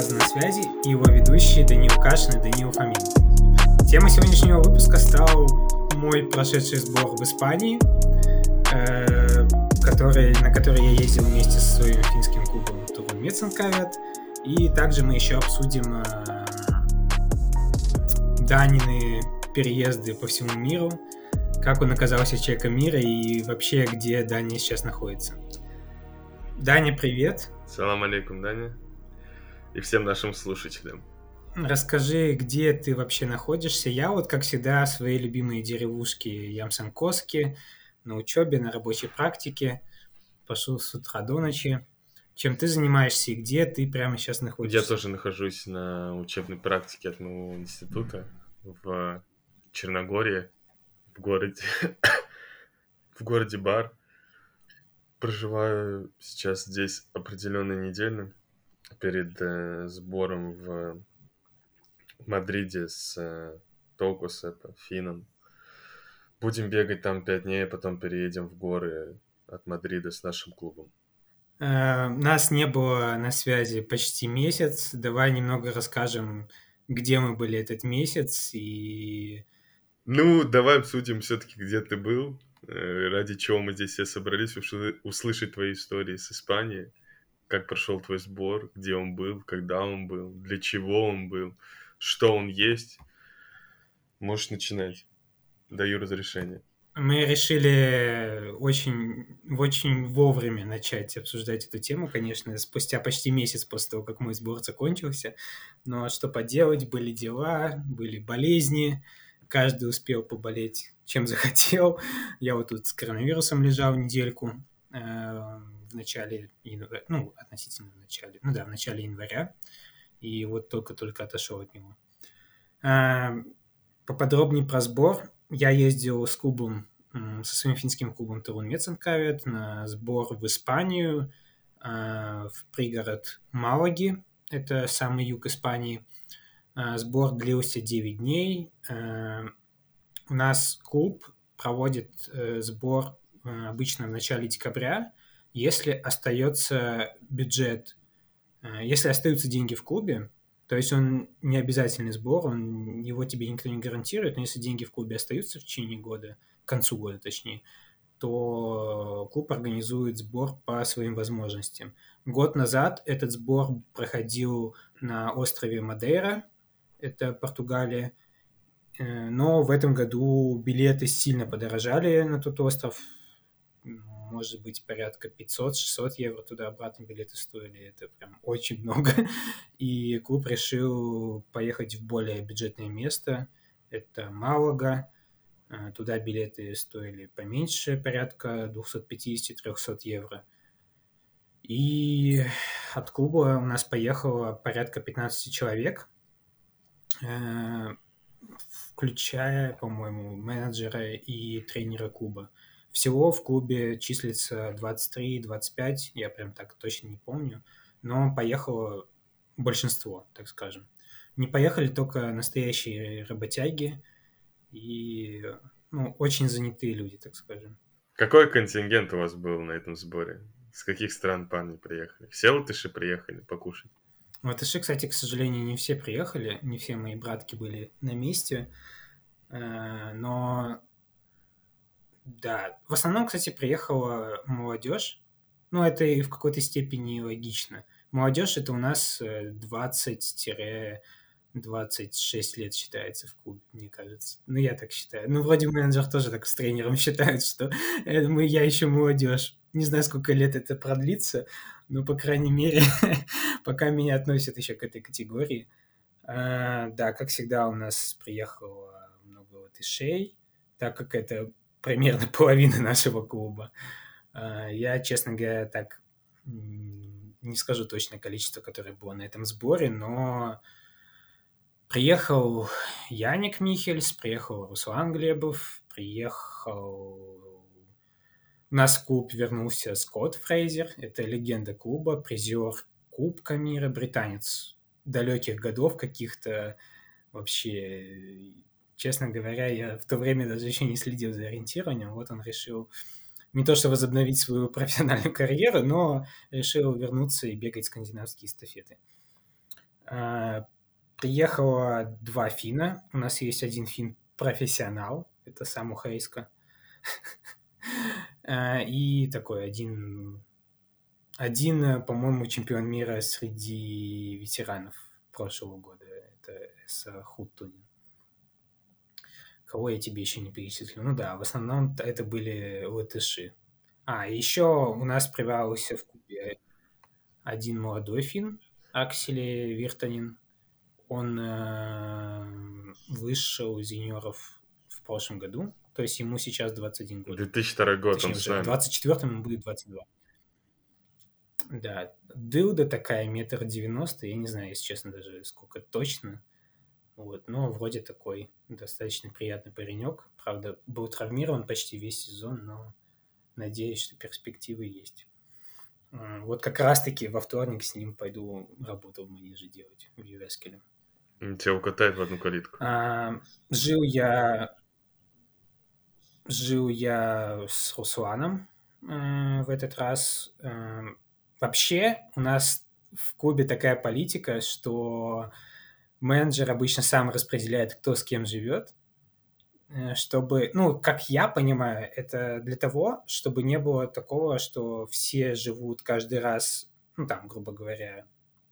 «Пустолазы на связи» и его ведущие Даниил Кашин и Даниил Фомин. Тема сегодняшнего выпуска стал мой прошедший сбор в Испании, э, который, на который я ездил вместе со своим финским клубом Турун Меценкавет. И также мы еще обсудим э, Данины переезды по всему миру, как он оказался человеком мира и вообще где Дания сейчас находится. Даня, привет. Салам алейкум, Даня. И всем нашим слушателям. Расскажи, где ты вообще находишься. Я вот, как всегда, свои любимые деревушки Ямсанкоски, на учебе, на рабочей практике. Пошел с утра до ночи. Чем ты занимаешься и где ты прямо сейчас находишься? Я тоже нахожусь на учебной практике от моего института в Черногории, в городе, в городе Бар проживаю сейчас здесь определенную неделю перед э, сбором в Мадриде с э, Толкусепа, Фином. Будем бегать там пять дней, а потом переедем в горы от Мадрида с нашим клубом. Э, нас не было на связи почти месяц. Давай немного расскажем, где мы были этот месяц и... Ну, давай обсудим все-таки, где ты был, Э, ради чего мы здесь все собрались, услышать твои истории с Испании, как прошел твой сбор, где он был, когда он был, для чего он был, что он есть. Можешь начинать. Даю разрешение. Мы решили очень, очень вовремя начать обсуждать эту тему, конечно, спустя почти месяц после того, как мой сбор закончился. Но что поделать, были дела, были болезни, каждый успел поболеть чем захотел. Я вот тут с коронавирусом лежал недельку э, в начале января, ну, относительно в начале, ну да, в начале января, и вот только-только отошел от него. Э, поподробнее про сбор. Я ездил с клубом, со своим финским клубом Турун Меценкавет на сбор в Испанию, э, в пригород Малаги, это самый юг Испании. Э, сбор длился 9 дней. У нас клуб проводит э, сбор э, обычно в начале декабря, если остается бюджет, э, если остаются деньги в клубе, то есть он не обязательный сбор, он, его тебе никто не гарантирует, но если деньги в клубе остаются в течение года, к концу года точнее, то клуб организует сбор по своим возможностям. Год назад этот сбор проходил на острове Мадейра, это Португалия, Э, но в этом году билеты сильно подорожали на тот остров. Может быть, порядка 500-600 евро туда-обратно билеты стоили. Это прям очень много. И клуб решил поехать в более бюджетное место. Это Малага. Э, туда билеты стоили поменьше, порядка 250-300 евро. И от клуба у нас поехало порядка 15 человек э, включая, по-моему, менеджера и тренера клуба. Всего в клубе числится 23-25, я прям так точно не помню, но поехало большинство, так скажем. Не поехали только настоящие работяги и ну, очень занятые люди, так скажем. Какой контингент у вас был на этом сборе? С каких стран парни приехали? Все латыши приехали покушать? Латыши, кстати, к сожалению, не все приехали, не все мои братки были на месте, э, но да, в основном, кстати, приехала молодежь, ну, это и в какой-то степени логично. Молодежь это у нас 20-26 э, лет считается в клубе, мне кажется. Ну, я так считаю. Ну, вроде менеджер тоже так с тренером считает, что э, мы, я еще молодежь. Не знаю, сколько лет это продлится, но, по крайней мере, пока меня относят еще к этой категории. А, да, как всегда, у нас приехало много латышей, так как это примерно половина нашего клуба. А, я, честно говоря, так не скажу точное количество, которое было на этом сборе, но приехал Яник Михельс, приехал Руслан Глебов, приехал у нас в клуб вернулся Скотт Фрейзер, это легенда клуба, призер Кубка мира, британец далеких годов каких-то вообще, честно говоря, я в то время даже еще не следил за ориентированием, вот он решил не то что возобновить свою профессиональную карьеру, но решил вернуться и бегать скандинавские эстафеты. А, приехало два фина. У нас есть один фин профессионал, это сам Ухейска. И такой один, один, по-моему, чемпион мира среди ветеранов прошлого года. Это Эса Хуттунин. Кого я тебе еще не перечислил? Ну да, в основном это были латыши. А, еще у нас прибавился в Кубе один молодой фин, Аксели Виртанин. Он э, вышел из юниоров в прошлом году, то есть ему сейчас 21 год. 2002 год, Точнее, он уже в нами. 24-м ему будет 22. Да, дылда такая, метр девяносто, я не знаю, если честно, даже сколько точно. Вот, но вроде такой достаточно приятный паренек. Правда, был травмирован почти весь сезон, но надеюсь, что перспективы есть. Вот как раз-таки во вторник с ним пойду работу в манеже делать в Ювескеле. Тебя укатает в одну калитку. А, жил я жил я с Русланом э, в этот раз. Э, вообще у нас в клубе такая политика, что менеджер обычно сам распределяет, кто с кем живет, э, чтобы, ну, как я понимаю, это для того, чтобы не было такого, что все живут каждый раз, ну, там, грубо говоря,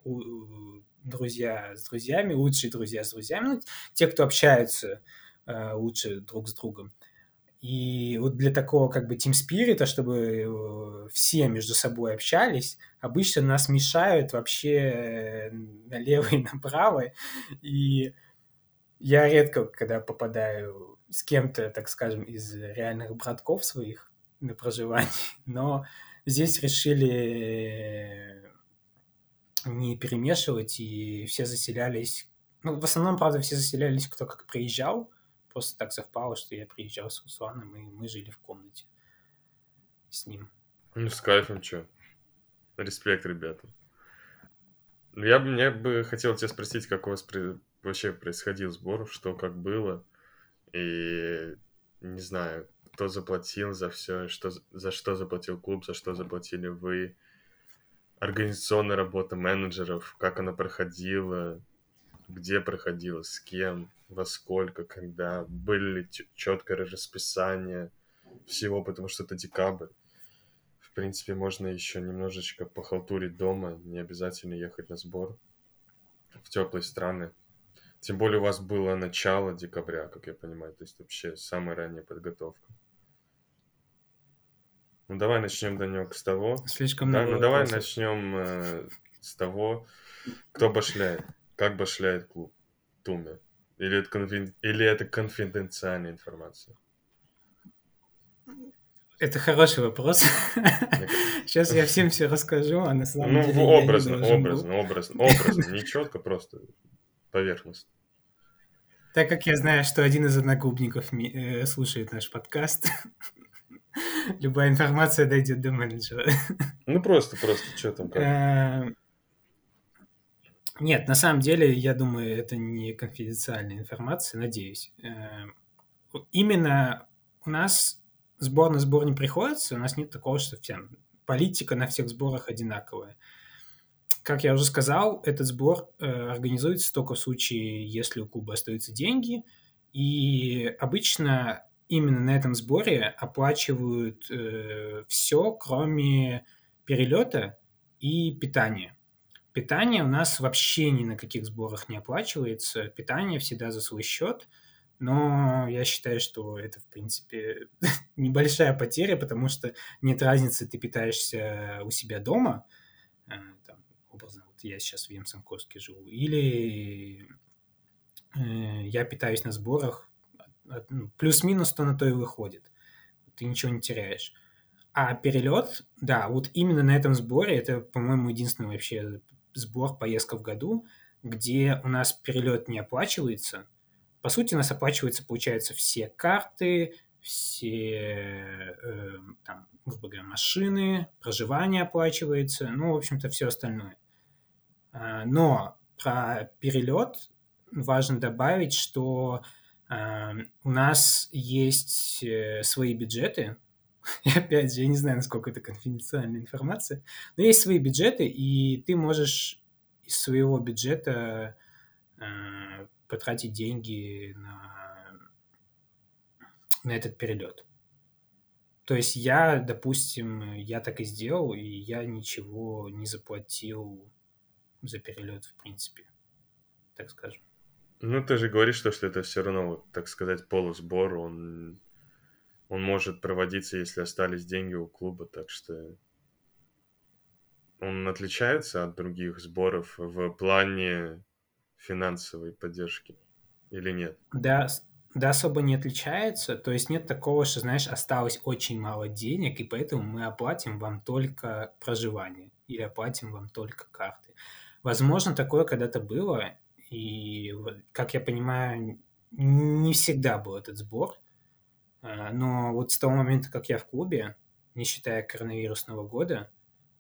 у- друзья с друзьями, лучшие друзья с друзьями, ну, те, кто общаются э, лучше друг с другом. И вот для такого как бы team спирита, чтобы э, все между собой общались, обычно нас мешают вообще э, налево и направо. И я редко, когда попадаю с кем-то, так скажем, из реальных братков своих на проживание, но здесь решили э, не перемешивать, и все заселялись. Ну, в основном, правда, все заселялись, кто как приезжал. Просто так совпало, что я приезжал с Русланом, и мы жили в комнате с ним. Ну, с кайфом, чё. Респект, ребята. Ну, Я бы, мне бы хотел тебя спросить, как у вас при- вообще происходил сбор, что как было, и не знаю, кто заплатил за все, что, за что заплатил клуб, за что заплатили вы, организационная работа менеджеров, как она проходила, где проходила, с кем, во сколько, когда, были ли четкое расписание всего, потому что это декабрь. В принципе, можно еще немножечко похалтурить дома, не обязательно ехать на сбор в теплые страны. Тем более у вас было начало декабря, как я понимаю, то есть вообще самая ранняя подготовка. Ну давай начнем, Данек, с того. Слишком Да, много ну давай вопросов. начнем э, с того, кто башляет, как башляет клуб Туме. Или это, конфи- или это конфиденциальная информация? Это хороший вопрос. Сейчас я всем все расскажу, а на самом Ну, деле не образно, должен был. образно, образно, образно, не четко, просто поверхностно. Так как я знаю, что один из одногруппников ми- э, слушает наш подкаст, любая информация дойдет до менеджера. Ну, просто, просто, что там, как. Э, Нет, на самом деле, я думаю, это не конфиденциальная информация, надеюсь. Э, Именно у нас сбор на сбор не приходится, у нас нет такого, что всем политика на всех сборах одинаковая. Как я уже сказал, этот сбор э, организуется только в случае, если у клуба остаются деньги, и обычно именно на этом сборе оплачивают все, кроме перелета и питания. Питание у нас вообще ни на каких сборах не оплачивается. Питание всегда за свой счет. Но я считаю, что это, в принципе, небольшая потеря, потому что нет разницы, ты питаешься у себя дома, э, там, образно, вот я сейчас в Емсанкорске живу, или э, я питаюсь на сборах, ну, плюс-минус то на то и выходит. Ты ничего не теряешь. А перелет, да, вот именно на этом сборе, это, по-моему, единственный вообще сбор, поездка в году, где у нас перелет не оплачивается. По сути, у нас оплачиваются, получается, все карты, все, э, там, грубо говоря, машины, проживание оплачивается, ну, в общем-то, все остальное. А, Но про перелет важно добавить, что а, у нас есть э, свои бюджеты, И опять же, я не знаю, насколько это конфиденциальная информация, но есть свои бюджеты, и ты можешь из своего бюджета э, потратить деньги на, на этот перелет. То есть я, допустим, я так и сделал, и я ничего не заплатил за перелет, в принципе, так скажем. Ну, ты же говоришь, что, что это все равно, так сказать, полусбор, он, он может проводиться, если остались деньги у клуба, так что он отличается от других сборов в плане финансовой поддержки или нет? Да, да особо не отличается. То есть нет такого, что, знаешь, осталось очень мало денег, и поэтому мы оплатим вам только проживание или оплатим вам только карты. Возможно, такое когда-то было, и, как я понимаю, не всегда был этот сбор. А, но вот с того момента, как я в клубе, не считая коронавирусного года,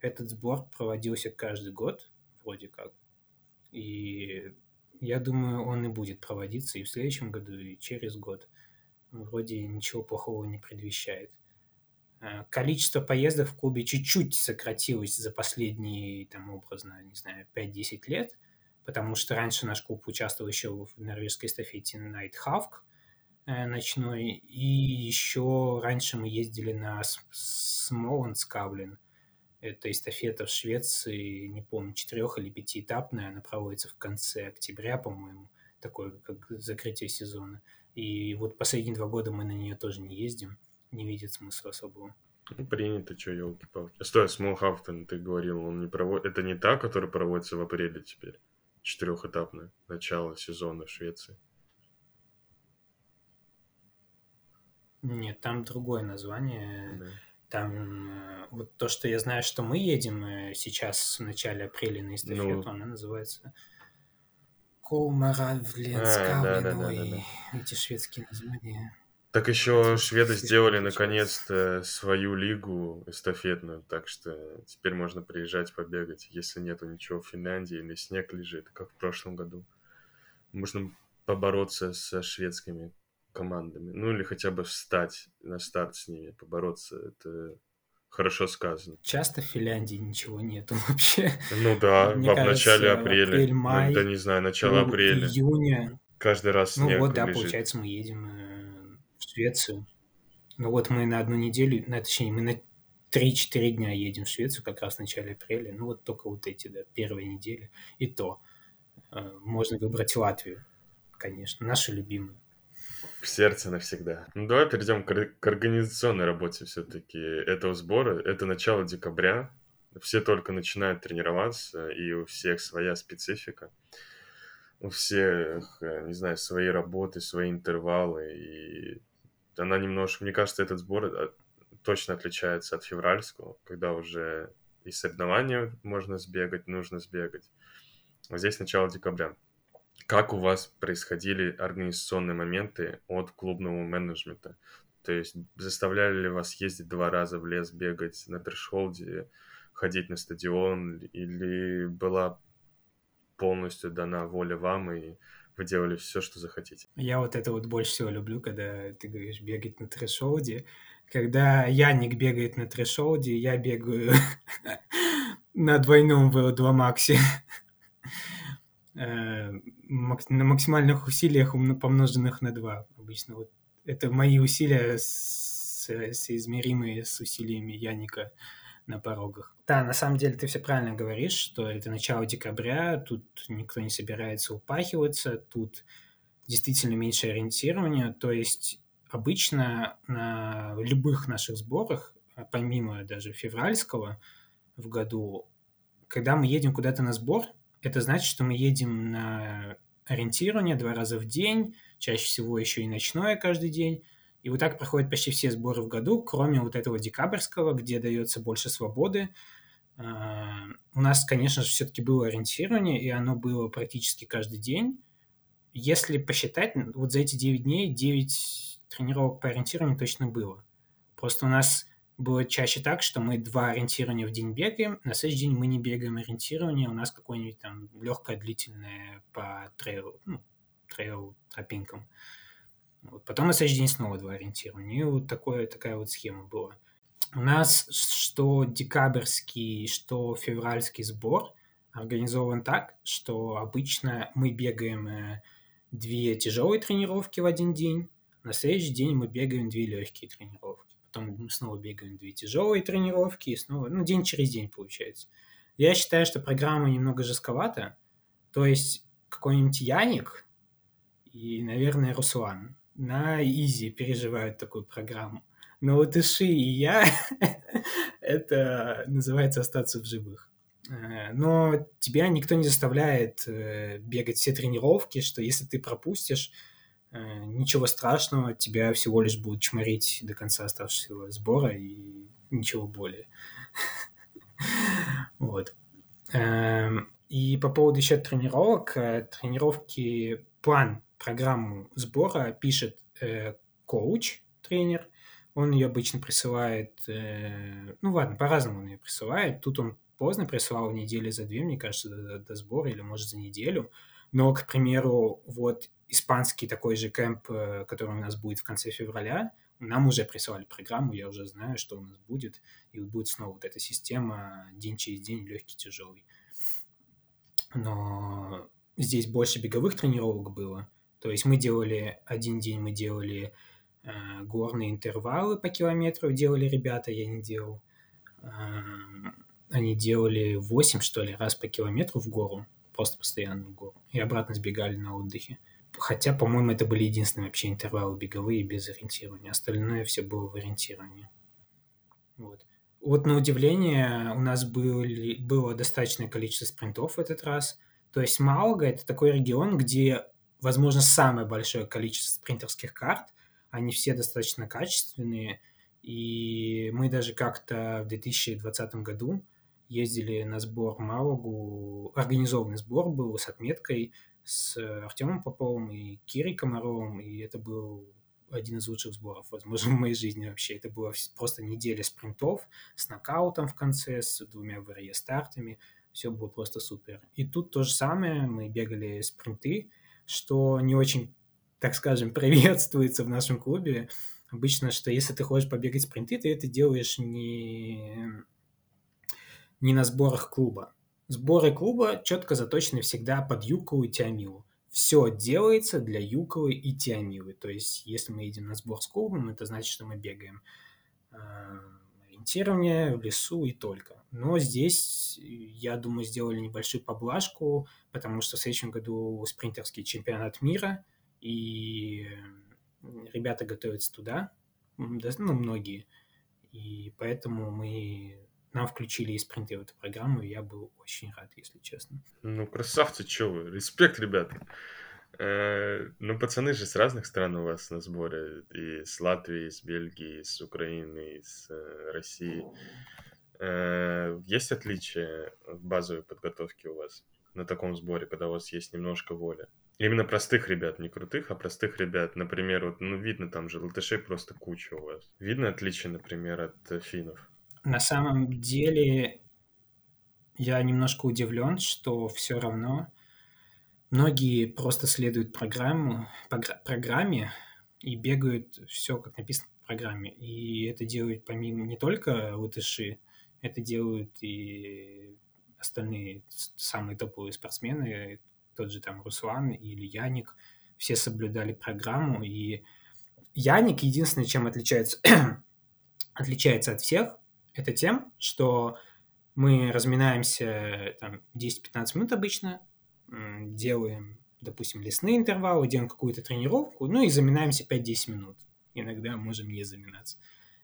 этот сбор проводился каждый год, вроде как. И я думаю, он и будет проводиться и в следующем году, и через год. Вроде ничего плохого не предвещает. Э, количество поездок в клубе чуть-чуть сократилось за последние, там, образно, не знаю, 5-10 лет, потому что раньше наш клуб участвовал еще в норвежской эстафете Night Hawk ночной, и еще раньше мы ездили на Смоланскавлен, это эстафета в Швеции, не помню, четырех- или пятиэтапная, она проводится в конце октября, по-моему, такое как закрытие сезона. И вот последние два года мы на нее тоже не ездим, не видит смысла особого. Ну, принято, что, елки-палки. Стой, Смолхафтон, ты говорил, он не проводит... Это не та, которая проводится в апреле теперь? Четырехэтапное начало сезона в Швеции. Нет, там другое название. Да. Там э, вот то, что я знаю, что мы едем э, сейчас в начале апреля на эстафету, ну... она называется Колмаравленска, а, да, да, да, да, да. эти шведские названия. Так еще шведы сделали наконец-то свою лигу эстафетную, так что теперь можно приезжать побегать, если нету ничего в Финляндии или снег лежит, как в прошлом году. Можно побороться со шведскими командами. Ну или хотя бы встать на старт с ними, побороться. Это хорошо сказано. Часто в Финляндии ничего нету вообще. Ну да, Мне в кажется, начале апреля. Апрель, ну, май, да не знаю, начало апреля. Июня. Каждый раз снег Ну вот, да, лежит. получается, мы едем э, в Швецию. Ну вот мы на одну неделю, на, точнее, мы на 3-4 дня едем в Швецию как раз в начале апреля. Ну вот только вот эти, да, первые недели. И то э, можно выбрать Латвию, конечно, нашу любимую. В сердце навсегда. Ну, давай перейдем к, к организационной работе все-таки этого сбора. Это начало декабря. Все только начинают тренироваться, и у всех своя специфика. У всех, э, не знаю, свои работы, свои интервалы. И она немножко, мне кажется, этот сбор э, точно отличается от февральского, когда уже и соревнования можно сбегать, нужно сбегать. А здесь начало декабря. Как у вас происходили организационные моменты от клубного менеджмента? То есть заставляли ли вас ездить два раза в лес, бегать на трешхолде, ходить на стадион, или была полностью дана воля вам, и вы делали все, что захотите? Я вот это вот больше всего люблю, когда ты говоришь бегать на трешолде. Когда Яник бегает на трешолде, я бегаю на двойном VO2 максе. Э, на максимальных усилиях, помноженных на 2 обычно. Вот это мои усилия соизмеримые с усилиями Яника на порогах. Да, на самом деле ты все правильно говоришь, что это начало декабря, тут никто не собирается упахиваться, тут действительно меньше ориентирования, то есть обычно на любых наших сборах, а помимо даже февральского в году, когда мы едем куда-то на сбор, это значит, что мы едем на ориентирование два раза в день, чаще всего еще и ночное каждый день. И вот так проходят почти все сборы в году, кроме вот этого декабрьского, где дается больше свободы. А, у нас, конечно же, все-таки было ориентирование, и оно было практически каждый день. Если посчитать, вот за эти 9 дней 9 тренировок по ориентированию точно было. Просто у нас было чаще так, что мы два ориентирования в день бегаем, на следующий день мы не бегаем ориентирование, у нас какое-нибудь там легкое, длительное по трейл, ну, трейл тропинкам. Вот. Потом на следующий день снова два ориентирования. И вот такое, такая вот схема была. у нас что декабрьский, что февральский сбор организован так, что обычно мы бегаем э, две тяжелые тренировки в один день, на следующий день мы бегаем две легкие тренировки. Потом мы снова бегаем две тяжелые тренировки, и снова, ну, день через день получается. Я считаю, что программа немного жестковата. То есть какой-нибудь Яник и, наверное, Руслан на изи переживают такую программу. Но вот Иши и я, это называется остаться в живых. Э, но тебя никто не заставляет э, бегать все тренировки, что если ты пропустишь, ничего страшного, тебя всего лишь будут чморить до конца оставшегося сбора и ничего более. Вот. Эм, и по поводу еще тренировок, тренировки, план, программу сбора пишет коуч, тренер, он ее обычно присылает, э, ну ладно, по-разному он ее присылает. Тут он поздно присылал недели за две, мне кажется, до, до сбора, или может за неделю. Но, к примеру, вот испанский такой же кемп, э, который у нас будет в конце февраля, нам уже присылали программу, я уже знаю, что у нас будет, и будет снова вот эта система день через день, легкий, тяжелый. Но здесь больше беговых тренировок было. То есть мы делали, один день мы делали Э, горные интервалы по километру делали ребята, я не делал. Эм, они делали 8, что ли, раз по километру в гору, просто постоянно в гору, и обратно сбегали на отдыхе. Хотя, по-моему, это были единственные вообще интервалы беговые без ориентирования. Остальное все было в ориентировании. Вот. Вот на удивление у нас были, было достаточное количество спринтов в этот раз. То есть Малга – это такой регион, где, возможно, самое большое количество спринтерских карт – они все достаточно качественные, и мы даже как-то в 2020 году ездили на сбор Малагу, организованный сбор был с отметкой с Артемом Поповым и Кирой Комаровым, и это был один из лучших сборов, возможно, в моей жизни вообще. Это была просто неделя спринтов с нокаутом в конце, с двумя ВРЕ-стартами. Все было просто супер. И тут то же самое, мы бегали спринты, что не очень так скажем, приветствуется в нашем клубе. Обычно, что если ты хочешь побегать спринты, ты это делаешь не, не на сборах клуба. Сборы клуба четко заточены всегда под Юкову и Тиамилу. Все делается для Юковы и Тиамилы. То есть, если мы идем на сбор с клубом, это значит, что мы бегаем э, ориентирование в лесу и только. Но здесь, я думаю, сделали небольшую поблажку, потому что в следующем году спринтерский чемпионат мира – и ребята готовятся туда, ну, многие, и поэтому мы нам включили и спринты в эту программу, и я был очень рад, если честно. Ну, красавцы, чё вы, респект, ребята. Э, ну, пацаны же с разных стран у вас на сборе, и с Латвии, и с Бельгии, и с Украины, и с э, России. Э, есть отличия в базовой подготовке у вас на таком сборе, когда у вас есть немножко воли? Именно простых ребят, не крутых, а простых ребят. Например, вот, ну, видно там же латышей просто куча у вас. Видно отличие, например, от э, финнов? На самом деле, я немножко удивлен, что все равно многие просто следуют программу, программе и бегают все, как написано в программе. И это делают помимо не только латыши, это делают и остальные самые топовые спортсмены, тот же там Руслан или Яник, все соблюдали программу, и Яник единственное, чем отличается, отличается от всех, это тем, что мы разминаемся там 10-15 минут обычно, делаем, допустим, лесные интервалы, делаем какую-то тренировку, ну и заминаемся 5-10 минут. Иногда можем не заминаться.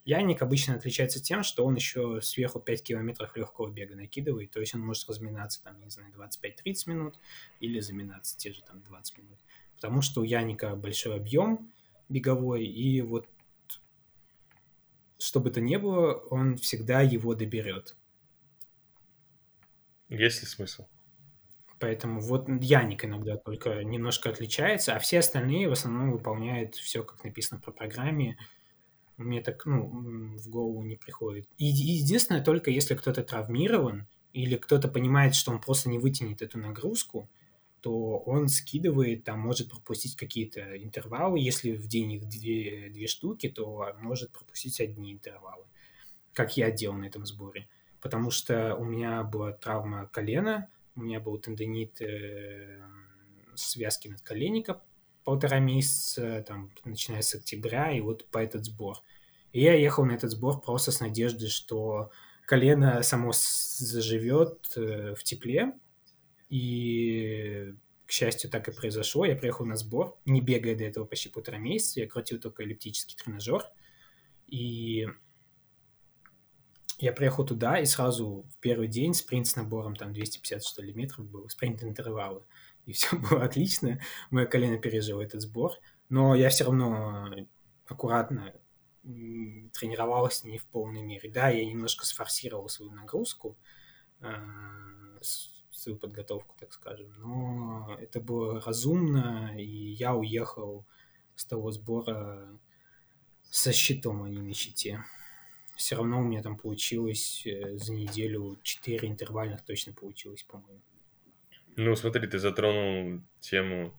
Яник обычно отличается тем, что он еще сверху 5 километров легкого бега накидывает, то есть он может разминаться там, не знаю, 25-30 минут или заминаться те же там 20 минут. Потому что у Яника большой объем беговой, и вот что бы то ни было, он всегда его доберет. Есть ли смысл? Поэтому вот Яник иногда только немножко отличается, а все остальные в основном выполняют все, как написано по программе, мне так, ну, в голову не приходит. И единственное, только если кто-то травмирован или кто-то понимает, что он просто не вытянет эту нагрузку, то он скидывает, там, может пропустить какие-то интервалы. Если в день их две, две штуки, то может пропустить одни интервалы. как я делал на этом сборе. Потому что у меня была травма колена, у меня был тендонит э, связки надколенника полтора месяца, там, начиная с октября, и вот по этот сбор. И я ехал на этот сбор просто с надеждой, что колено само заживет э, в тепле, и, к счастью, так и произошло. Я приехал на сбор, не бегая до этого почти полтора месяца, я крутил только эллиптический тренажер, и я приехал туда, и сразу в первый день спринт с набором там 250, что ли, метров был, спринт интервалы. И все было отлично. Мое колено пережило этот сбор. Но я все равно аккуратно тренировался не в полной мере. Да, я немножко сфорсировал свою нагрузку, э, свою подготовку, так скажем. Но это было разумно, и я уехал с того сбора со щитом, а не на щите все равно у меня там получилось э, за неделю 4 интервальных точно получилось, по-моему. Ну, смотри, ты затронул тему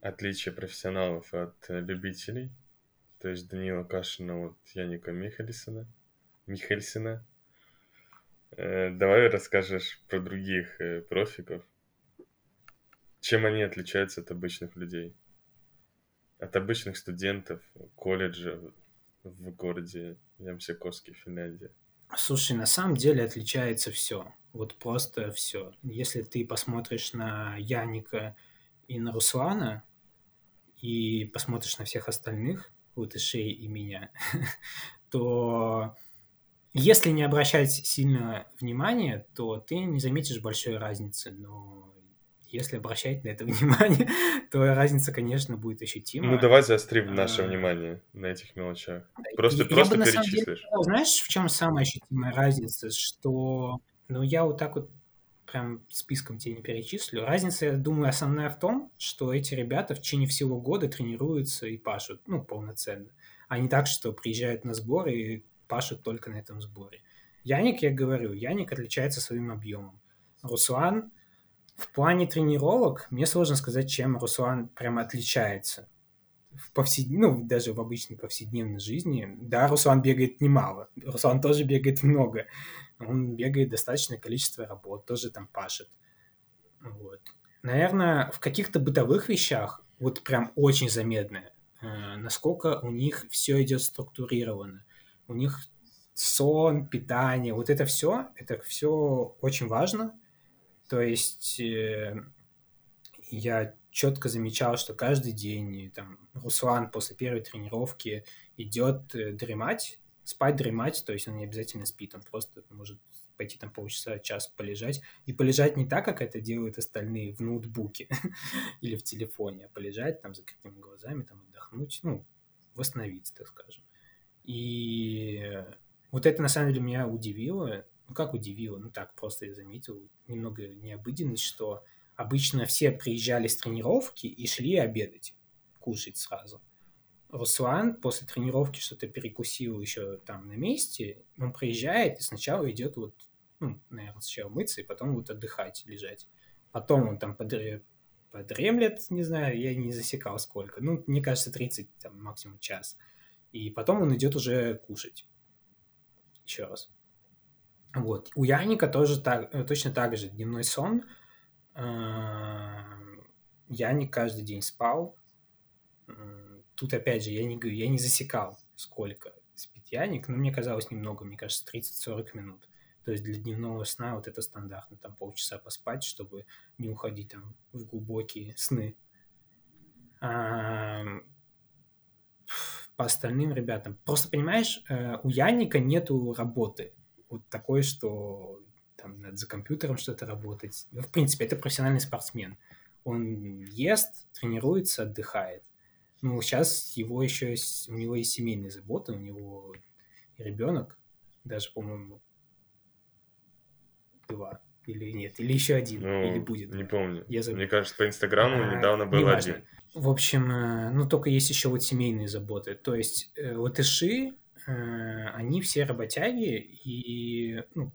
отличия профессионалов от э, любителей. То есть Данила Кашина от Яника Михельсона. Михельсона. Э, давай расскажешь про других э, профиков. Чем они отличаются от обычных людей? От обычных студентов колледжа в городе Ямсикоски, Финляндия? Слушай, на самом деле отличается все. Вот просто все. Если ты посмотришь на Яника и на Руслана, и посмотришь на всех остальных, Латышей и меня, то если не обращать сильно внимания, то ты не заметишь большой разницы. Но если обращать на это внимание, то разница, конечно, будет ощутима. Ну, давай заострим наше а... внимание на этих мелочах. Просто, я, просто я бы, перечислишь. Деле, знаешь, в чем самая ощутимая разница? Что, ну, я вот так вот прям списком тебе не перечислю. Разница, я думаю, основная в том, что эти ребята в течение всего года тренируются и пашут, ну, полноценно. А не так, что приезжают на сбор и пашут только на этом сборе. Яник, я говорю, Яник отличается своим объемом. Руслан в плане тренировок мне сложно сказать, чем Руслан прям отличается. В повсед... Ну, даже в обычной повседневной жизни. Да, Руслан бегает немало. Руслан тоже бегает много. Он бегает достаточное количество работ, тоже там пашет. Вот. Наверное, в каких-то бытовых вещах вот прям очень заметно, э, насколько у них все идет структурировано. У них сон, питание, вот это все, это все очень важно – то есть э, я четко замечал, что каждый день там Руслан после первой тренировки идет э, дремать, спать, дремать, то есть он не обязательно спит, он просто может пойти там полчаса, час полежать. И полежать не так, как это делают остальные в ноутбуке или в телефоне, а полежать там закрытыми глазами, там отдохнуть, ну, восстановиться, так скажем. И вот это на самом деле меня удивило, ну как удивило, ну так просто я заметил немного необыденность, что обычно все приезжали с тренировки и шли обедать, кушать сразу. Руслан после тренировки что-то перекусил еще там на месте, он приезжает и сначала идет вот, ну, наверное, сначала мыться и потом вот отдыхать, лежать. Потом он там подре... подремлет, не знаю, я не засекал сколько, ну, мне кажется, 30, там, максимум час. И потом он идет уже кушать. Еще раз. Вот. У Яника тоже так, э, точно так же дневной сон. Яник каждый день спал. Тут опять же, я не говорю, я не засекал, сколько спит Яник, но мне казалось немного, мне кажется, 30-40 минут. То есть для дневного сна вот это стандартно, там полчаса поспать, чтобы не уходить там в глубокие сны. По остальным ребятам. Просто понимаешь, э, у Яника нету работы вот такой, что там надо за компьютером что-то работать. Ну, в принципе, это профессиональный спортсмен. Он ест, тренируется, отдыхает. Ну, сейчас его еще, у него есть семейные заботы, у него ребенок, даже, по-моему, два или нет, или еще один, ну, или будет. Не помню. Я забыл. Мне кажется, по Инстаграму а, недавно был неважно. один. В общем, э, ну, только есть еще вот семейные заботы. То есть э, латыши Э, они все работяги, и, ну,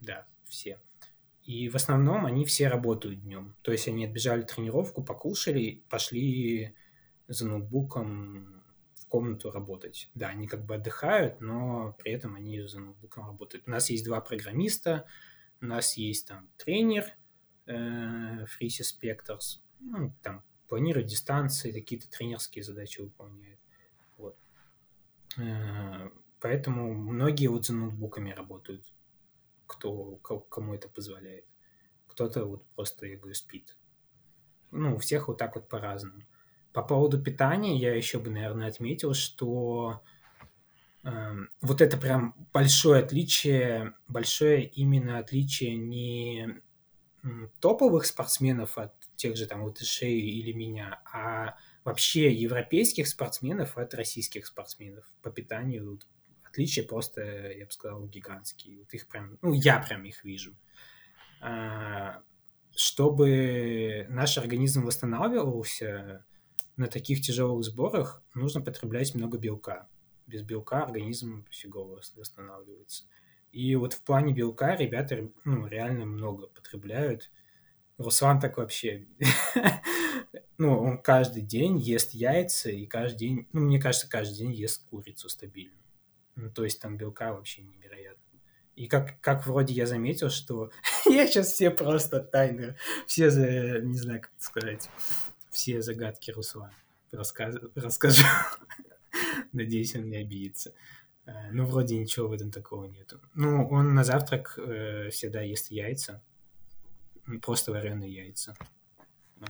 да, все. И в основном они все работают днем. То есть они отбежали тренировку, покушали, пошли за ноутбуком комнату работать. Да, они как бы отдыхают, но при этом они за ноутбуком работают. У нас есть два программиста, у нас есть там тренер э, Фриси Спекторс, ну, там планирует дистанции, какие-то тренерские задачи выполняет. Вот. Э, поэтому многие вот за ноутбуками работают, кто, кому это позволяет. Кто-то вот просто, я говорю, спит. Ну, у всех вот так вот по-разному. По поводу питания я еще бы, наверное, отметил, что вот это прям большое отличие, большое именно отличие не топовых спортсменов от тех же там латышей или меня, а вообще европейских спортсменов от российских спортсменов по питанию. Вот, отличия просто, я бы сказал, гигантские. Вот их прям, ну, я прям их вижу. А, чтобы наш организм восстанавливался на таких тяжелых сборах, нужно потреблять много белка. Без белка организм фигово восстанавливается. И вот в плане белка ребята ну, реально много потребляют. Руслан так вообще... ну, он каждый день ест яйца, и каждый день... Ну, мне кажется, каждый день ест курицу стабильно. Ну, то есть там белка вообще невероятно. И как, как вроде я заметил, что я сейчас все просто тайны, все, за, не знаю, как сказать, все загадки Руслана рассказ, расскажу. Надеюсь, он не обидится. Э, ну, вроде ничего в этом такого нету. Ну, он на завтрак э, всегда ест яйца. Просто вареные яйца. Э,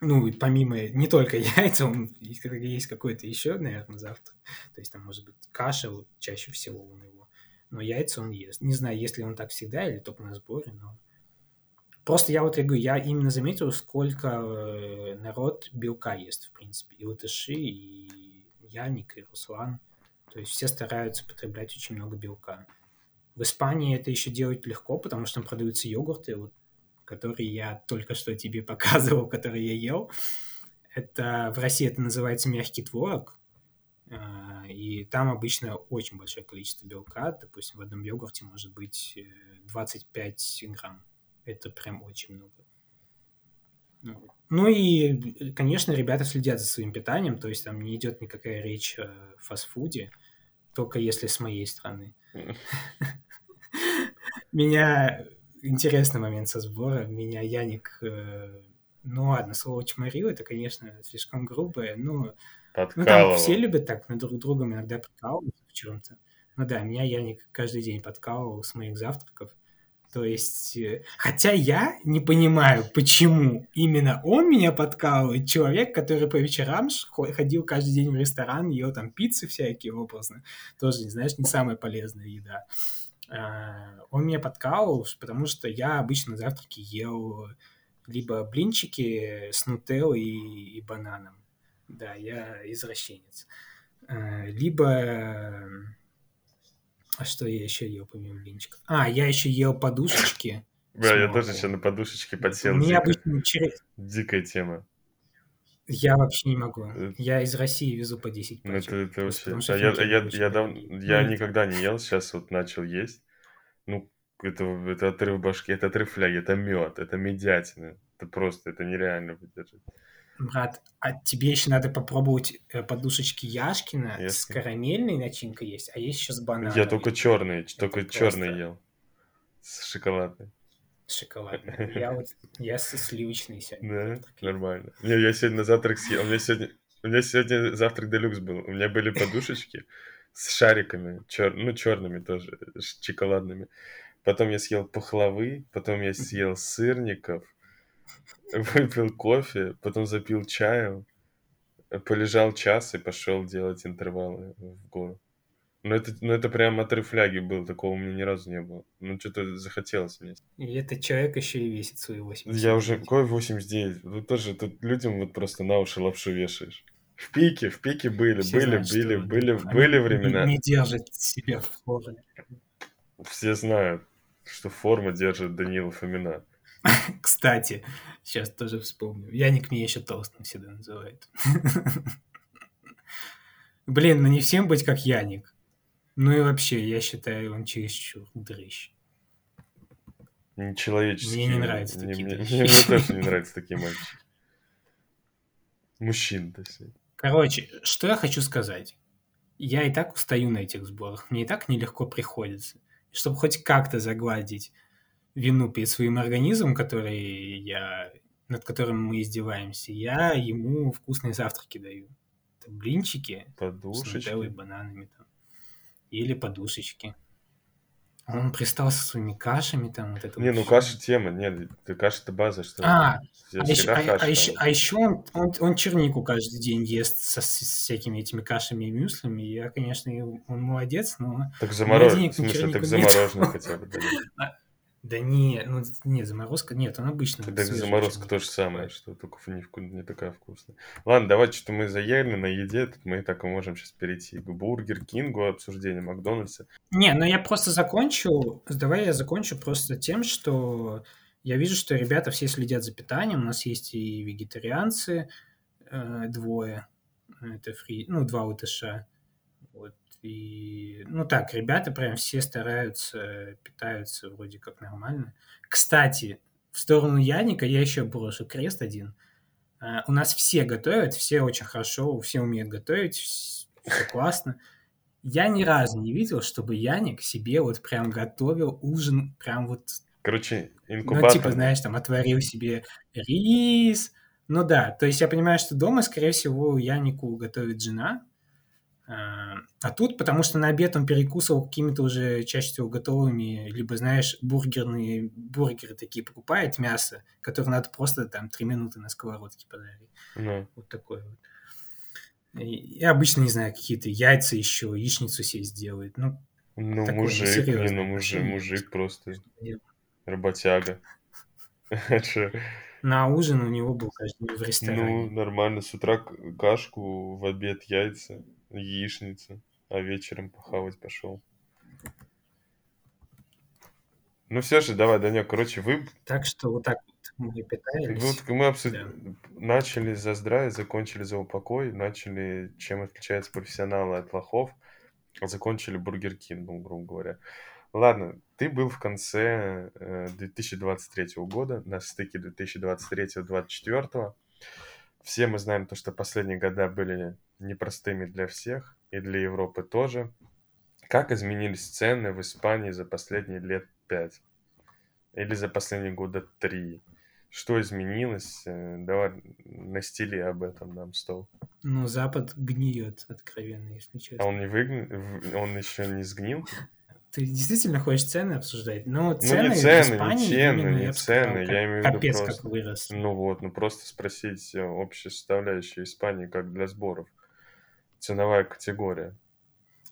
ну, помимо, не только яйца, он, есть какой-то еще, наверное, завтрак. То есть там может быть каша вот, чаще всего у него. Но яйца он ест. Не знаю, если он так всегда или только на сборе, но... Просто я вот я говорю, я именно заметил, сколько э, народ белка ест, в принципе. И латыши, и Яник, и Руслан. То есть все стараются потреблять очень много белка. В Испании это еще делать легко, потому что там продаются йогурты, вот, которые я только что тебе показывал, которые я ел. Это в России это называется мягкий творог, а, и там обычно очень большое количество белка. Допустим, в одном йогурте может быть 25 э, грамм. Это прям очень много. Ну, ну и, конечно, ребята следят за своим питанием, то есть там не идет никакая речь о фастфуде, только если с моей стороны. Меня интересный момент со сбора. Меня Яник, э, ну ладно, слово чморил, это, конечно, слишком грубое, но ну, там все любят так на друг другом иногда прикалываться в чем-то. Ну да, меня Яник каждый день подкалывал с моих завтраков. То есть, э, хотя я не понимаю, почему именно он меня подкалывает, человек, который по вечерам ходил каждый день в ресторан, ел там пиццы всякие образно, тоже, знаешь, не самая полезная еда. А, он меня подкалывал, потому что я обычно на завтраке ел либо блинчики с нутеллой и, и бананом. Да, я извращенец. А, либо а что я еще ел помимо блинчиков? А, я еще ел подушечки. Да, я тоже еще на подушечке подсел. У меня обычно через... Дикая тема. Я вообще не могу. Э, я из России везу по 10 ну, пачек. Это, это вообще... А я, я, я, дав... я ну, никогда не ел, сейчас вот начал есть. Ну, это, это отрыв башки, это отрыв фляги, это мед, это медятина. Это просто, это нереально выдержать. Брат, а тебе еще надо попробовать э, подушечки Яшкина Ясно. с карамельной начинкой есть, а есть еще с бананом. Я только черный, только просто... черный ел. С шоколадной. С шоколадной. Я вот, я со сливочной сегодня. Да, нормально. Не, я сегодня на завтрак съел, у меня сегодня, у меня сегодня завтрак делюкс был. У меня были подушечки с шариками, чер... ну, черными тоже, шоколадными. Потом я съел пахлавы, потом я съел сырников, выпил кофе, потом запил чаю, полежал час и пошел делать интервалы в гору. Но это, ну это прям отрыв фляги был, такого у меня ни разу не было. Ну, что-то захотелось мне. И этот человек еще и весит свои 89. Я уже, какой 89? Тут тоже, тут людям вот просто на уши лапшу вешаешь. В пике, в пике были, Все были, знают, были, были, были, были времена. Не держит себя в форме. Все знают, что форма держит Данила Фомина. Кстати, сейчас тоже вспомню. Яник меня еще толстым всегда называет. Блин, ну не всем быть как Яник. Ну и вообще, я считаю, он чересчур дрыщ. Нечеловеческий. Мне не нравятся такие мне, мне, мне тоже не нравятся такие мальчики. Мужчин, точнее. Короче, что я хочу сказать. Я и так устаю на этих сборах, мне и так нелегко приходится. Чтобы хоть как-то загладить вину перед своим организмом, который я, над которым мы издеваемся, я ему вкусные завтраки даю. Это блинчики Подушечки. с нутеллой, бананами там. Или подушечки. Он пристал со своими кашами там. Вот это Не, вот ну каша тема, нет, ты каша это база, что А, а еще, а, каша а еще, а еще он, он, он чернику каждый день ест со, с всякими этими кашами и мюслями. Я, конечно, он молодец, но... Так замороженный, в смысле, так замороженный хотя бы, да. Да не, ну нет, заморозка, нет, он обычно свежий заморозка то же самое, что только не, не такая вкусная. Ладно, давай, что мы заели на еде, тут мы так и можем сейчас перейти к Бургер Кингу, обсуждению Макдональдса. Не, ну я просто закончу, давай я закончу просто тем, что я вижу, что ребята все следят за питанием, у нас есть и вегетарианцы, э, двое, это фри, ну, два утыша, и, ну так, ребята прям все стараются, питаются вроде как нормально. Кстати, в сторону Яника я еще брошу крест один. А, У нас все готовят, все очень хорошо, все умеют готовить, все классно. Я ни разу не видел, чтобы Яник себе вот прям готовил ужин, прям вот, Короче, ну, инкубатор. типа, знаешь, там, отварил себе рис. Ну да, то есть я понимаю, что дома, скорее всего, Янику готовит жена. А тут, потому что на обед он перекусывал какими-то уже чаще всего готовыми, либо, знаешь, бургерные, бургеры такие покупает, мясо, которое надо просто там три минуты на сковородке пожарить. Ну, Вот такой вот. И обычно, не знаю, какие-то яйца еще, яичницу себе сделает. Ну, ну такое мужик, не, ну мужик, мужик просто, работяга. На ужин у него был каждый день в Ну, ресторане. нормально, с утра кашку, в обед яйца, яичница, а вечером похавать пошел. Ну все же, давай, Данек, короче, вы Так что вот так вот мы Вот питались. мы обсуд- Да. начали за здравие, закончили за упокой, начали, чем отличаются профессионалы от лохов, закончили Бургер Кингом, грубо говоря. Ладно, ты был в конце э, 2023 года, на стыке 2023-2024. Все мы знаем то, что последние года были непростыми для всех, и для Европы тоже. Как изменились цены в Испании за последние лет пять? Или за последние года три? Что изменилось? Э, Давай настели об этом нам стол. Ну, Запад гниет, откровенно, если А честно. он не выгн... в- он еще не сгнил? Ты действительно хочешь цены обсуждать? Ну, Ну, цены, не в цены, Испании не цены, именно, не я сказал, цены. как- Я имею в виду капец просто... как вырос. Ну вот, ну просто спросить э, общую составляющую Испании как для сборов. Ценовая категория.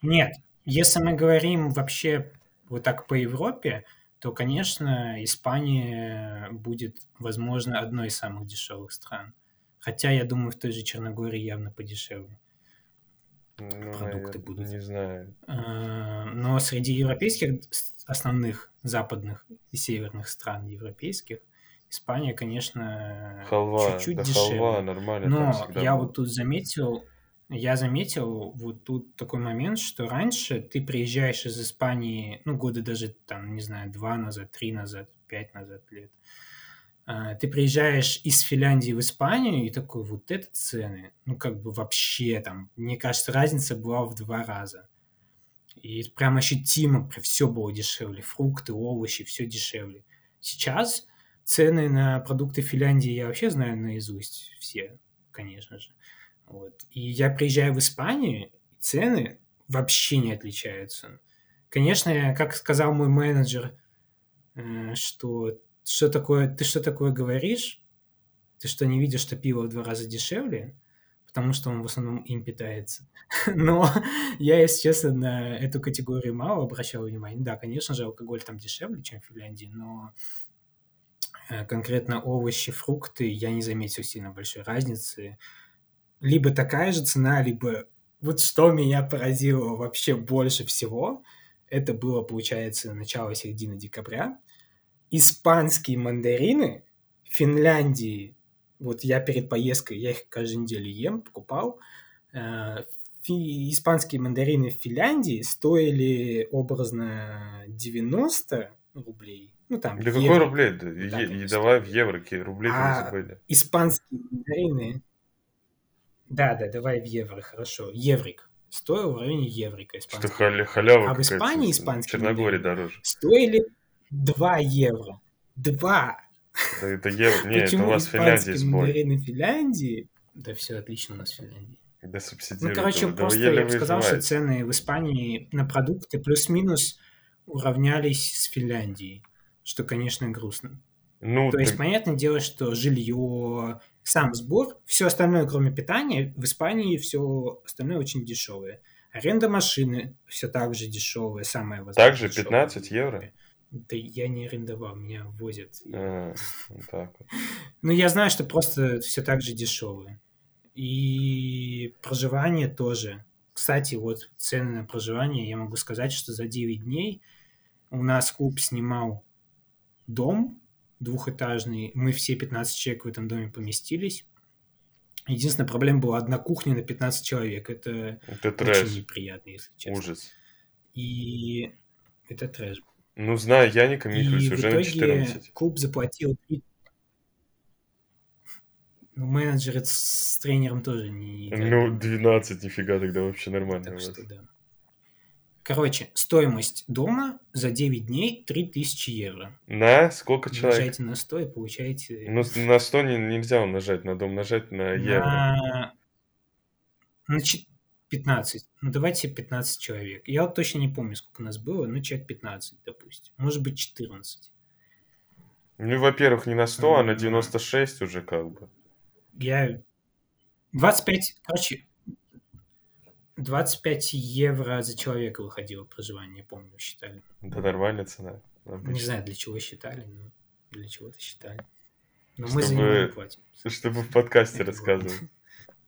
Нет, если мы говорим вообще вот так по Европе, то, конечно, Испания будет, возможно, одной из самых дешевых стран. Хотя, я думаю, в той же Черногории явно подешевле. Ну, Продукты я будут. не знаю. Э, Но среди европейских основных западных и северных стран европейских Испания, конечно, чуть-чуть да дешевле. халва нормально Но я было. вот тут заметил, я заметил вот тут такой момент, что раньше ты приезжаешь из Испании, ну, года даже там, не знаю, два назад, три назад, пять назад лет, а, ты приезжаешь из Финляндии в Испанию и такой, вот это цены, ну, как бы вообще там, мне кажется, разница была в два раза. И прям ощутимо все было дешевле, фрукты, овощи, все дешевле. Сейчас цены на продукты Финляндии я вообще знаю наизусть все, конечно же. Вот. И я приезжаю в Испанию, и цены вообще не отличаются. Конечно, как сказал мой менеджер, э, что что такое, ты что такое говоришь? Ты что, не видишь, что пиво в два раза дешевле? Потому что он в основном им питается. Но я, если честно, на эту категорию мало обращал внимание. Да, конечно же, алкоголь там дешевле, чем в Финляндии, но э, конкретно овощи, фрукты я не заметил сильно большой разницы. Либо такая же цена, либо вот что меня поразило вообще больше всего, это было, получается, начало-середины декабря. Испанские мандарины в Финляндии, вот я перед поездкой, я их каждую неделю ем, покупал, э, фи- испанские мандарины в Финляндии стоили образно 90 рублей. Ну, там, Да какой евро. рублей? Да, е- давай в евро, какие рубли А забыли. испанские мандарины Да, да, давай в евро, хорошо. Еврик. Стоил в районе еврика Что халя, халява А в Испании в испанские Черногории дороже. стоили 2 евро. 2. Да это евро, не, это у Почему вас в Финляндии сбой. в Финляндии? Да все отлично у нас в Финляндии. Да Ну, субсидируют короче, его, просто я бы сказал, что цены в Испании на продукты плюс-минус уравнялись с Финляндией, что, конечно, грустно. Ну, То есть, так- понятное дело, что жилье, сам сбор, все остальное, кроме питания, в Испании все остальное очень дешевое. Аренда машины все так же дешевая, самая возможно, также дешевая 15 в евро? Да я не арендовал, меня возят. А, так вот. Ну, я знаю, что просто все так же дешевое. И проживание тоже. Кстати, вот цены на проживание, я могу сказать, что за 9 дней у нас клуб снимал дом двухэтажный. Мы все 15 человек в этом доме поместились. Единственная проблема была одна кухня на 15 человек. Это Это очень трэш, неприятно, если честно. ужас. И это трэш. Ну, знаю, Яника Михлис И в уже на итоге 14. клуб заплатил... Ну, менеджер с тренером тоже не... Ну, 12, нифига, тогда вообще нормально Так что да. Короче, стоимость дома за 9 дней 3000 евро. На сколько человек? Умножайте на 100 и получаете Ну, на 100 не- нельзя умножать, надо умножать на евро. на... на чет- 15. Ну, давайте 15 человек. Я вот точно не помню, сколько нас было, но человек 15, допустим. Может быть, 14. Ну, во-первых, не на 100, а на М. 96 уже как бы. Я... 25, короче, 25 евро за человека выходило проживание, помню, считали. Это нормальная цена. Не обычно. знаю, для чего считали, но для чего-то считали. Но мы за Чтобы- него не платим. Чтобы в подкасте Это рассказывать.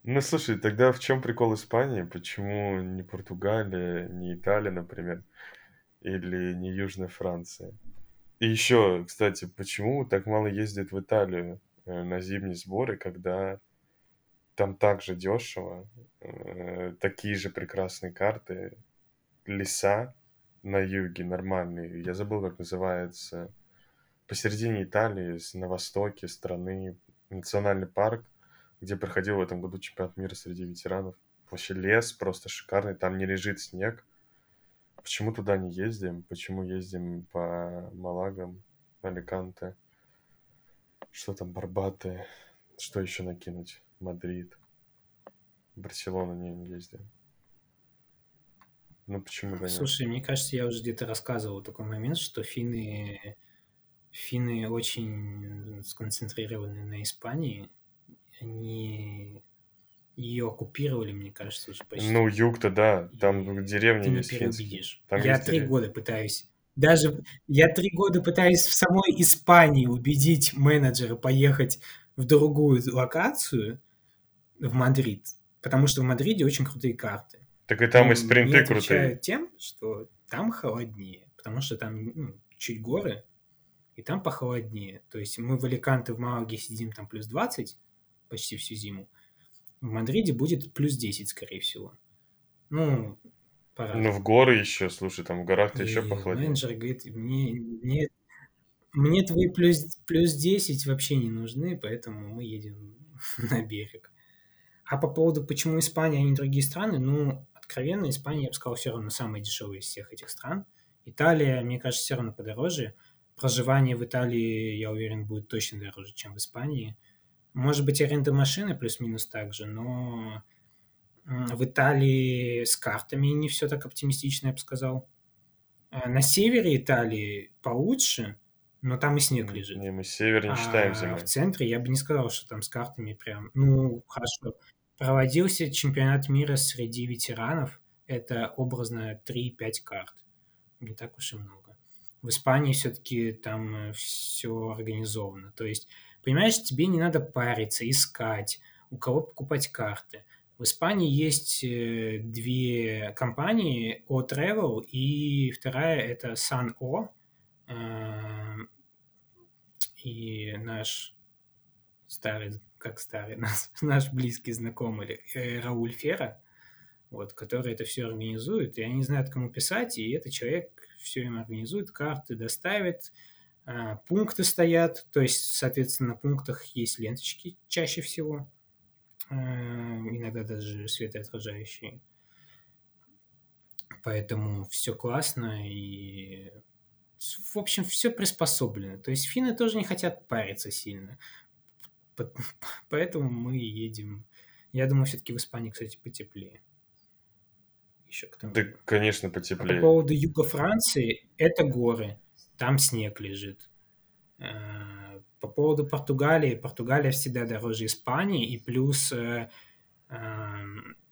Ну, слушай, тогда в чем прикол Испании? Почему не Португалия, не Италия, например, или не Южная Франция? И еще, кстати, почему так мало ездят в Италию э, на зимние сборы, когда там так же дешево, э, такие же прекрасные карты, леса на юге нормальные. Я забыл, как называется. Посередине Италии, на востоке страны, национальный парк, где проходил в этом году чемпионат мира среди ветеранов. Вообще лес просто шикарный, там не лежит снег. Почему туда не ездим? Почему ездим по Малагам, Аликанте? Что там, Барбаты? Что еще накинуть? Мадрид. Барселона не, не ездим. Ну почему да нет? Слушай, мне кажется, я уже где-то рассказывал такой момент, что финны, финны очень сконцентрированы на Испании. Они ее оккупировали, мне кажется, уже почти. Ну, юг-то да, там И деревни ты есть переубедишь. Там я три года пытаюсь. Даже я три года пытаюсь в самой Испании убедить менеджера поехать в другую локацию, в Мадрид. Потому что в Мадриде очень крутые карты. Так и там и спринты крутые. тем, что там холоднее, потому что там ну, чуть горы, и там похолоднее. То есть мы в Аликанте, в Малаге сидим там плюс 20 почти всю зиму. В Мадриде будет плюс 10, скорее всего. Ну, по-разному. Ну, в горы еще, слушай, там в горах-то еще похолоднее. менеджер говорит, мне, мне, мне твои плюс, плюс 10 вообще не нужны, поэтому мы едем на берег. А по поводу, почему Испания, а не другие страны, ну, откровенно, Испания, я бы сказал, все равно самая дешевая из всех этих стран. Италия, мне кажется, все равно подороже. Проживание в Италии, я уверен, будет точно дороже, чем в Испании. Может быть, аренда машины плюс-минус так же, но в Италии с картами не все так оптимистично, я бы сказал. А На севере Италии получше, но там и снег лежит. Не, мы север не считаем А зимой. в центре я бы не сказал, что там с картами прям... Ну, хорошо. Проводился чемпионат мира среди ветеранов. Это образно 3-5 карт. Не так уж и много. В Испании все-таки там все организовано. То есть, понимаешь, тебе не надо париться, искать, у кого покупать карты. В Испании есть э, две компании, O Travel и вторая это Sun O. Эм, И наш старый, как старый, наш, наш близкий знакомый э, Рауль Фера, вот, который это все организует, и они знают, кому писать, и этот человек все им организует, карты доставит, а, пункты стоят, то есть, соответственно, на пунктах есть ленточки чаще всего, э, иногда даже светоотражающие. Поэтому все классно и, в общем, все приспособлено. То есть финны тоже не хотят париться сильно. Поэтому мы едем. Я думаю, все-таки в Испании, кстати, потеплее. Еще к тому. Да, конечно, потеплее. А по поводу юга Франции, это горы. Там снег лежит. Э, по поводу Португалии, Португалия всегда дороже Испании, и плюс э, э,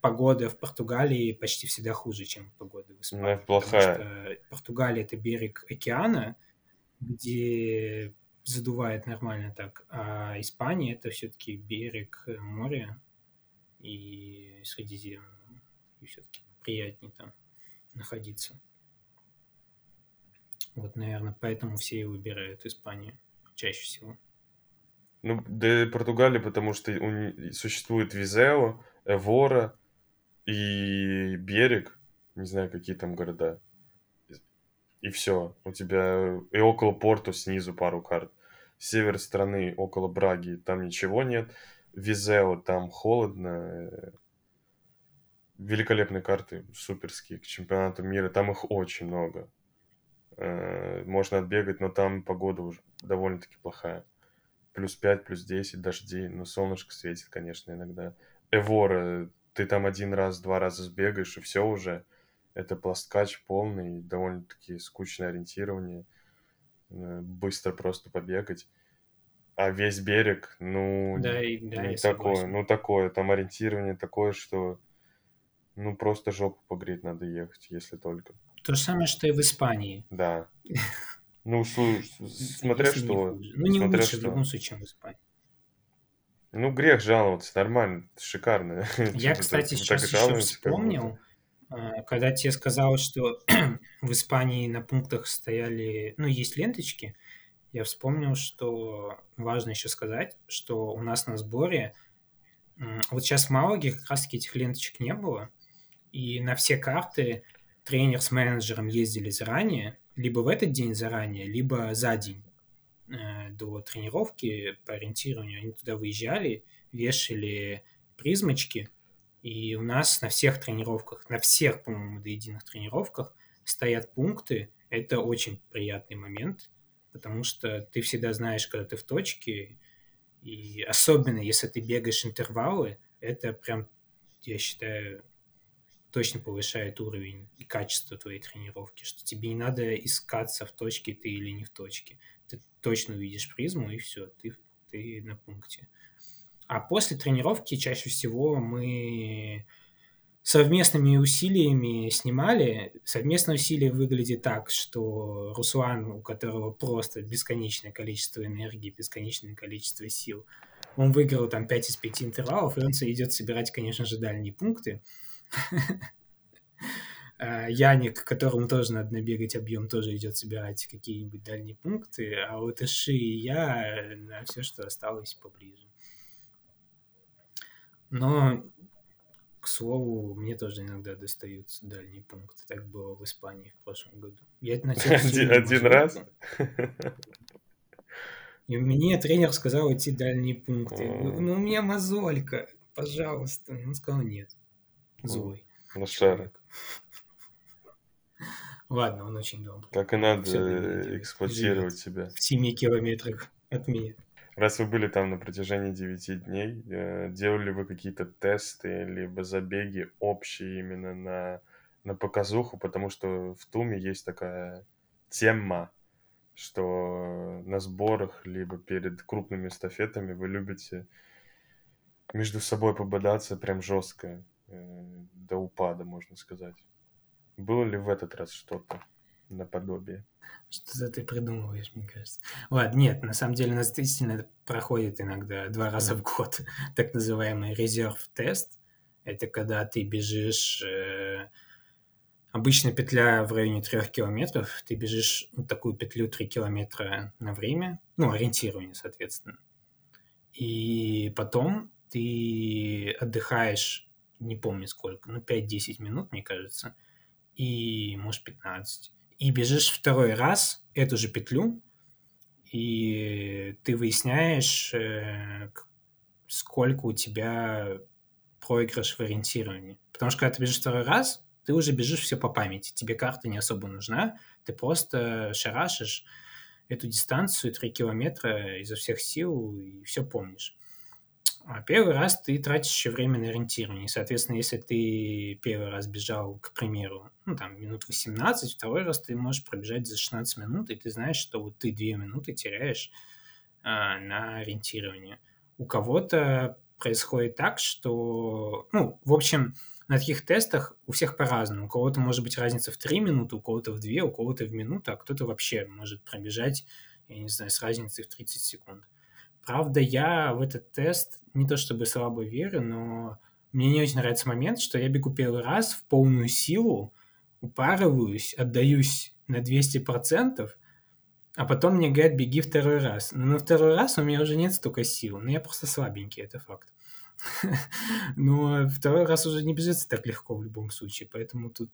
погода в Португалии почти всегда хуже, чем погода в Испании. Ну, плохая. Потому что Португалия это берег океана, где задувает нормально так, а Испания это все-таки берег моря и Средиземного, и все-таки приятнее там находиться. Вот, наверное, поэтому все и выбирают Испанию чаще всего. Ну, да Португалия, потому что у, существует Визео, Эвора и Берег, не знаю, какие там города. И все. У тебя и около Порту снизу пару карт. Север страны, около Браги, там ничего нет. Визео, там холодно. Великолепные карты, суперские, к чемпионату мира. Там их очень много. Э, можно отбегать, но там погода уже довольно-таки плохая. Плюс 5, плюс 10 дождей, но солнышко светит, конечно, иногда. Эвора, ты там один раз, два раза сбегаешь, и все уже. Это пласткач полный, довольно-таки скучное ориентирование. Э, быстро просто побегать. А весь берег, ну, да, и, да, не такое, согласен. ну такое, там ориентирование такое, что ну просто жопу погреть надо ехать, если только. То же самое, что и в Испании. Да. Ну, смотря что. Ну, не лучше в любом случае, чем в Испании. Ну, грех жаловаться, нормально, шикарно. Я, кстати, сейчас еще вспомнил, когда тебе сказал, что в Испании на пунктах стояли, ну, есть ленточки, я вспомнил, что важно еще сказать, что у нас на сборе, вот сейчас в Малаге как раз-таки этих ленточек не было, и на все карты тренер с менеджером ездили заранее, либо в этот день заранее, либо за день э, до тренировки по ориентированию. Они туда выезжали, вешали призмочки, и у нас на всех тренировках, на всех, по-моему, до единых тренировках стоят пункты. Это очень приятный момент, потому что ты всегда знаешь, когда ты в точке, и особенно если ты бегаешь интервалы, это прям, я считаю, точно повышает уровень и качество твоей тренировки, что тебе не надо искаться в точке ты или не в точке. Ты точно увидишь призму, и все, ты, ты на пункте. А после тренировки чаще всего мы совместными усилиями снимали. Совместное усилие выглядит так, что Руслан, у которого просто бесконечное количество энергии, бесконечное количество сил, он выиграл там 5 из 5 интервалов, и он идет собирать, конечно же, дальние пункты. А, Яник, которому тоже надо набегать объем, тоже идет собирать какие-нибудь дальние пункты, а вот Иши и я на все, что осталось поближе. Но, к слову, мне тоже иногда достаются дальние пункты. Так было в Испании в прошлом году. Я один, один раз? И мне тренер сказал идти дальние пункты. Ну, у меня мозолька, пожалуйста. Он сказал нет. Злой. Лошара. Ладно, он очень добрый. Так и надо эксплуатировать себя. В 7 километрах от меня. Раз вы были там на протяжении 9 дней, э, делали вы какие-то тесты, либо забеги общие именно на, на показуху, потому что в Туме есть такая тема, что на сборах, либо перед крупными эстафетами вы любите между собой пободаться прям жестко. Э, до упада, можно сказать. Было ли в этот раз что-то наподобие? Что-то ты придумываешь, мне кажется. Ладно, нет, на самом деле у нас действительно проходит иногда два раза в год так называемый резерв-тест. Это когда ты бежишь... Э, обычно петля в районе трех километров. Ты бежишь ну, такую петлю три километра на время. Ну, ориентирование, соответственно. И потом ты отдыхаешь не помню сколько, ну 5-10 минут, мне кажется, и может 15. И бежишь второй раз эту же петлю, и ты выясняешь, э, сколько у тебя проигрыш в ориентировании. Потому что когда ты бежишь второй раз, ты уже бежишь все по памяти. Тебе карта не особо нужна. Ты просто шарашишь эту дистанцию, 3 километра изо всех сил, и все помнишь. А первый раз ты тратишь еще время на ориентирование. Соответственно, если ты первый раз бежал, к примеру, ну, там, минут 18, второй раз ты можешь пробежать за 16 минут, и ты знаешь, что вот ты 2 минуты теряешь а, на ориентирование. У кого-то происходит так, что, ну, в общем, на таких тестах у всех по-разному. У кого-то может быть разница в 3 минуты, у кого-то в 2, у кого-то в минуту, а кто-то вообще может пробежать, я не знаю, с разницей в 30 секунд. Правда, я в этот тест не то чтобы слабо верю, но мне не очень нравится момент, что я бегу первый раз в полную силу, упарываюсь, отдаюсь на 200%, а потом мне говорят, беги второй раз. Но на второй раз у меня уже нет столько сил, но я просто слабенький, это факт. Но второй раз уже не бежится так легко в любом случае, поэтому тут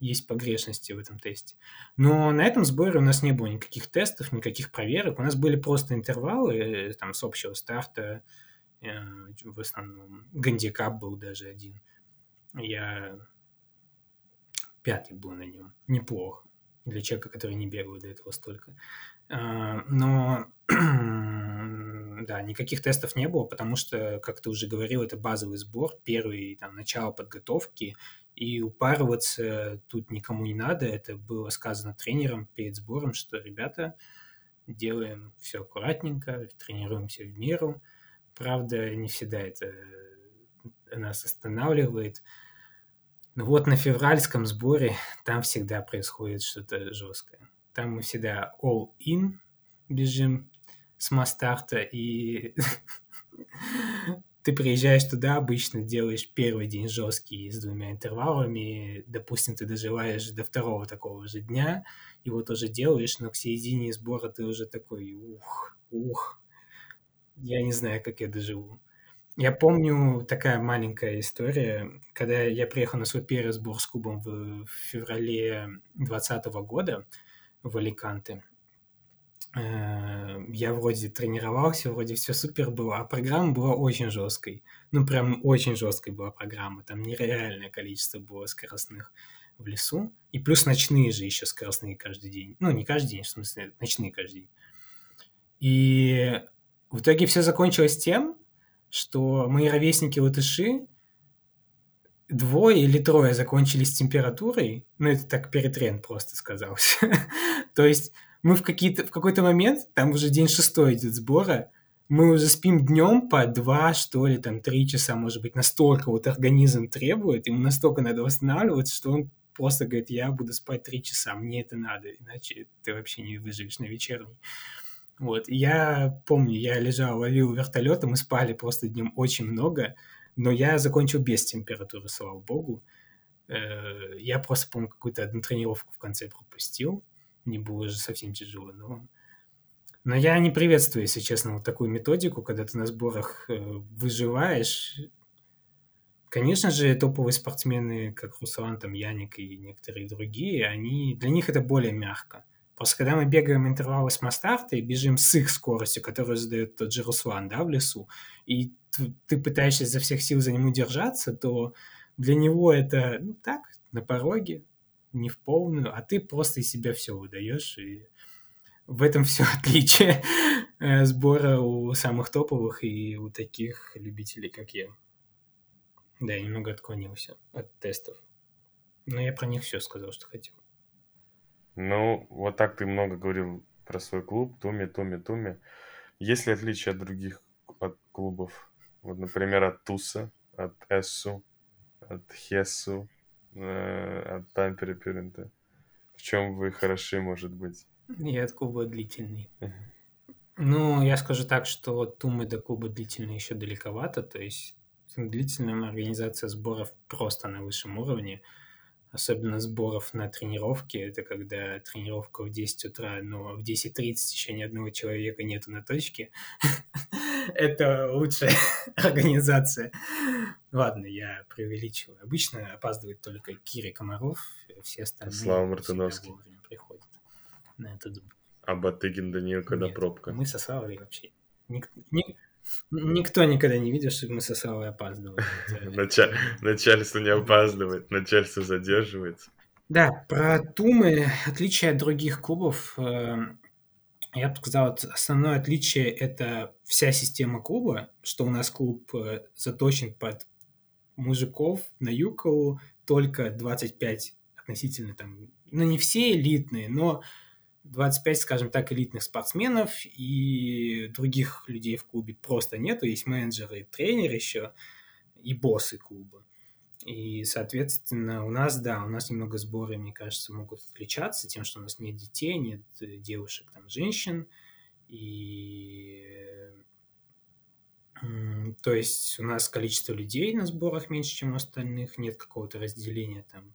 есть погрешности в этом тесте. Но на этом сборе у нас не было никаких тестов, никаких проверок. У нас были просто интервалы э, там, с общего старта. Э, в основном гандикап был даже один. Я пятый был на нем. Неплохо для человека, который не бегал до этого столько. А, но да, никаких тестов не было, потому что, как ты уже говорил, это базовый сбор, первый там, начало подготовки, и упарываться тут никому не надо. Это было сказано тренером перед сбором, что, ребята, делаем все аккуратненько, тренируемся в меру. Правда, не всегда это нас останавливает. Но вот на февральском сборе там всегда происходит что-то жесткое. Там мы всегда all-in бежим с мастарта, и ты приезжаешь туда, обычно делаешь первый день жесткий с двумя интервалами, допустим, ты доживаешь до второго такого же дня, его тоже делаешь, но к середине сбора ты уже такой, ух, ух, я не знаю, как я доживу. Я помню такая маленькая история, когда я приехал на свой первый сбор с клубом в феврале 2020 года в Аликанте. Э, я вроде тренировался, вроде все супер было, а программа была очень жесткой. Ну, прям очень жесткой была программа. Там нереальное количество было скоростных в лесу. И плюс ночные же еще скоростные каждый день. Ну, не каждый день, в смысле, ночные каждый день. И в итоге все закончилось тем, что мои ровесники латыши двое или трое закончились температурой, ну, это так перетрен просто сказался. То есть мы в, какие-то, в какой-то момент, там уже день шестой идет сбора, мы уже спим днем по два, что ли, там, три часа, может быть, настолько вот организм требует, ему настолько надо восстанавливаться, что он просто говорит, я буду спать три часа, мне это надо, иначе ты вообще не выживешь на вечерний. Вот, я помню, я лежал, ловил вертолетом, мы спали просто днем очень много, но я закончил без температуры, слава богу. Э, я просто, помню, какую-то одну тренировку в конце пропустил, не было уже совсем тяжело, но... Но я не приветствую, если честно, вот такую методику, когда ты на сборах э, выживаешь. Конечно же, топовые спортсмены, как Руслан, там, Яник и некоторые другие, они, для них это более мягко. Просто когда мы бегаем интервалы с Мастарта и бежим с их скоростью, которую задает тот же Руслан, да, в лесу, и ты пытаешься за всех сил за ним удержаться, то для него это, ну, так, на пороге, не в полную, а ты просто из себя все выдаешь, и в этом все отличие э, сбора у самых топовых и у таких любителей, как я. Да, я немного отклонился от тестов. Но я про них все сказал, что хотел. Ну, вот так ты много говорил про свой клуб, Туми, Туми, Туми. Есть ли отличия от других от клубов? Вот, например, от Туса, от Эссу, от Хессу, э, от Тампере Пюрента. В чем вы хороши, может быть? Я от клуба длительный. Ну, я скажу так, что Тумы до клуба длительный еще далековато, то есть длительная организация сборов просто на высшем уровне, особенно сборов на тренировке, это когда тренировка в 10 утра, но в 10.30 еще ни одного человека нету на точке. Это лучшая организация. Ладно, я преувеличиваю. Обычно опаздывает только Кири Комаров, все остальные Слава Мартыновский. приходят на этот сбор. А Батыгин Данил, когда Нет, пробка? Мы со Славой вообще... Ник... Ник... Никто никогда не видел, чтобы мы со Славой опаздывали. Начальство не опаздывает, начальство задерживается. Да, про Тумы, отличие от других клубов, э, я бы сказал, основное отличие – это вся система клуба, что у нас клуб э, заточен под мужиков на Юкову, только 25 относительно там, ну не все элитные, но 25, скажем так, элитных спортсменов и других людей в клубе просто нету. Есть менеджеры, тренер еще и боссы клуба. И, соответственно, у нас, да, у нас немного сборы, мне кажется, могут отличаться тем, что у нас нет детей, нет девушек, там, женщин. И то есть у нас количество людей на сборах меньше, чем у остальных, нет какого-то разделения там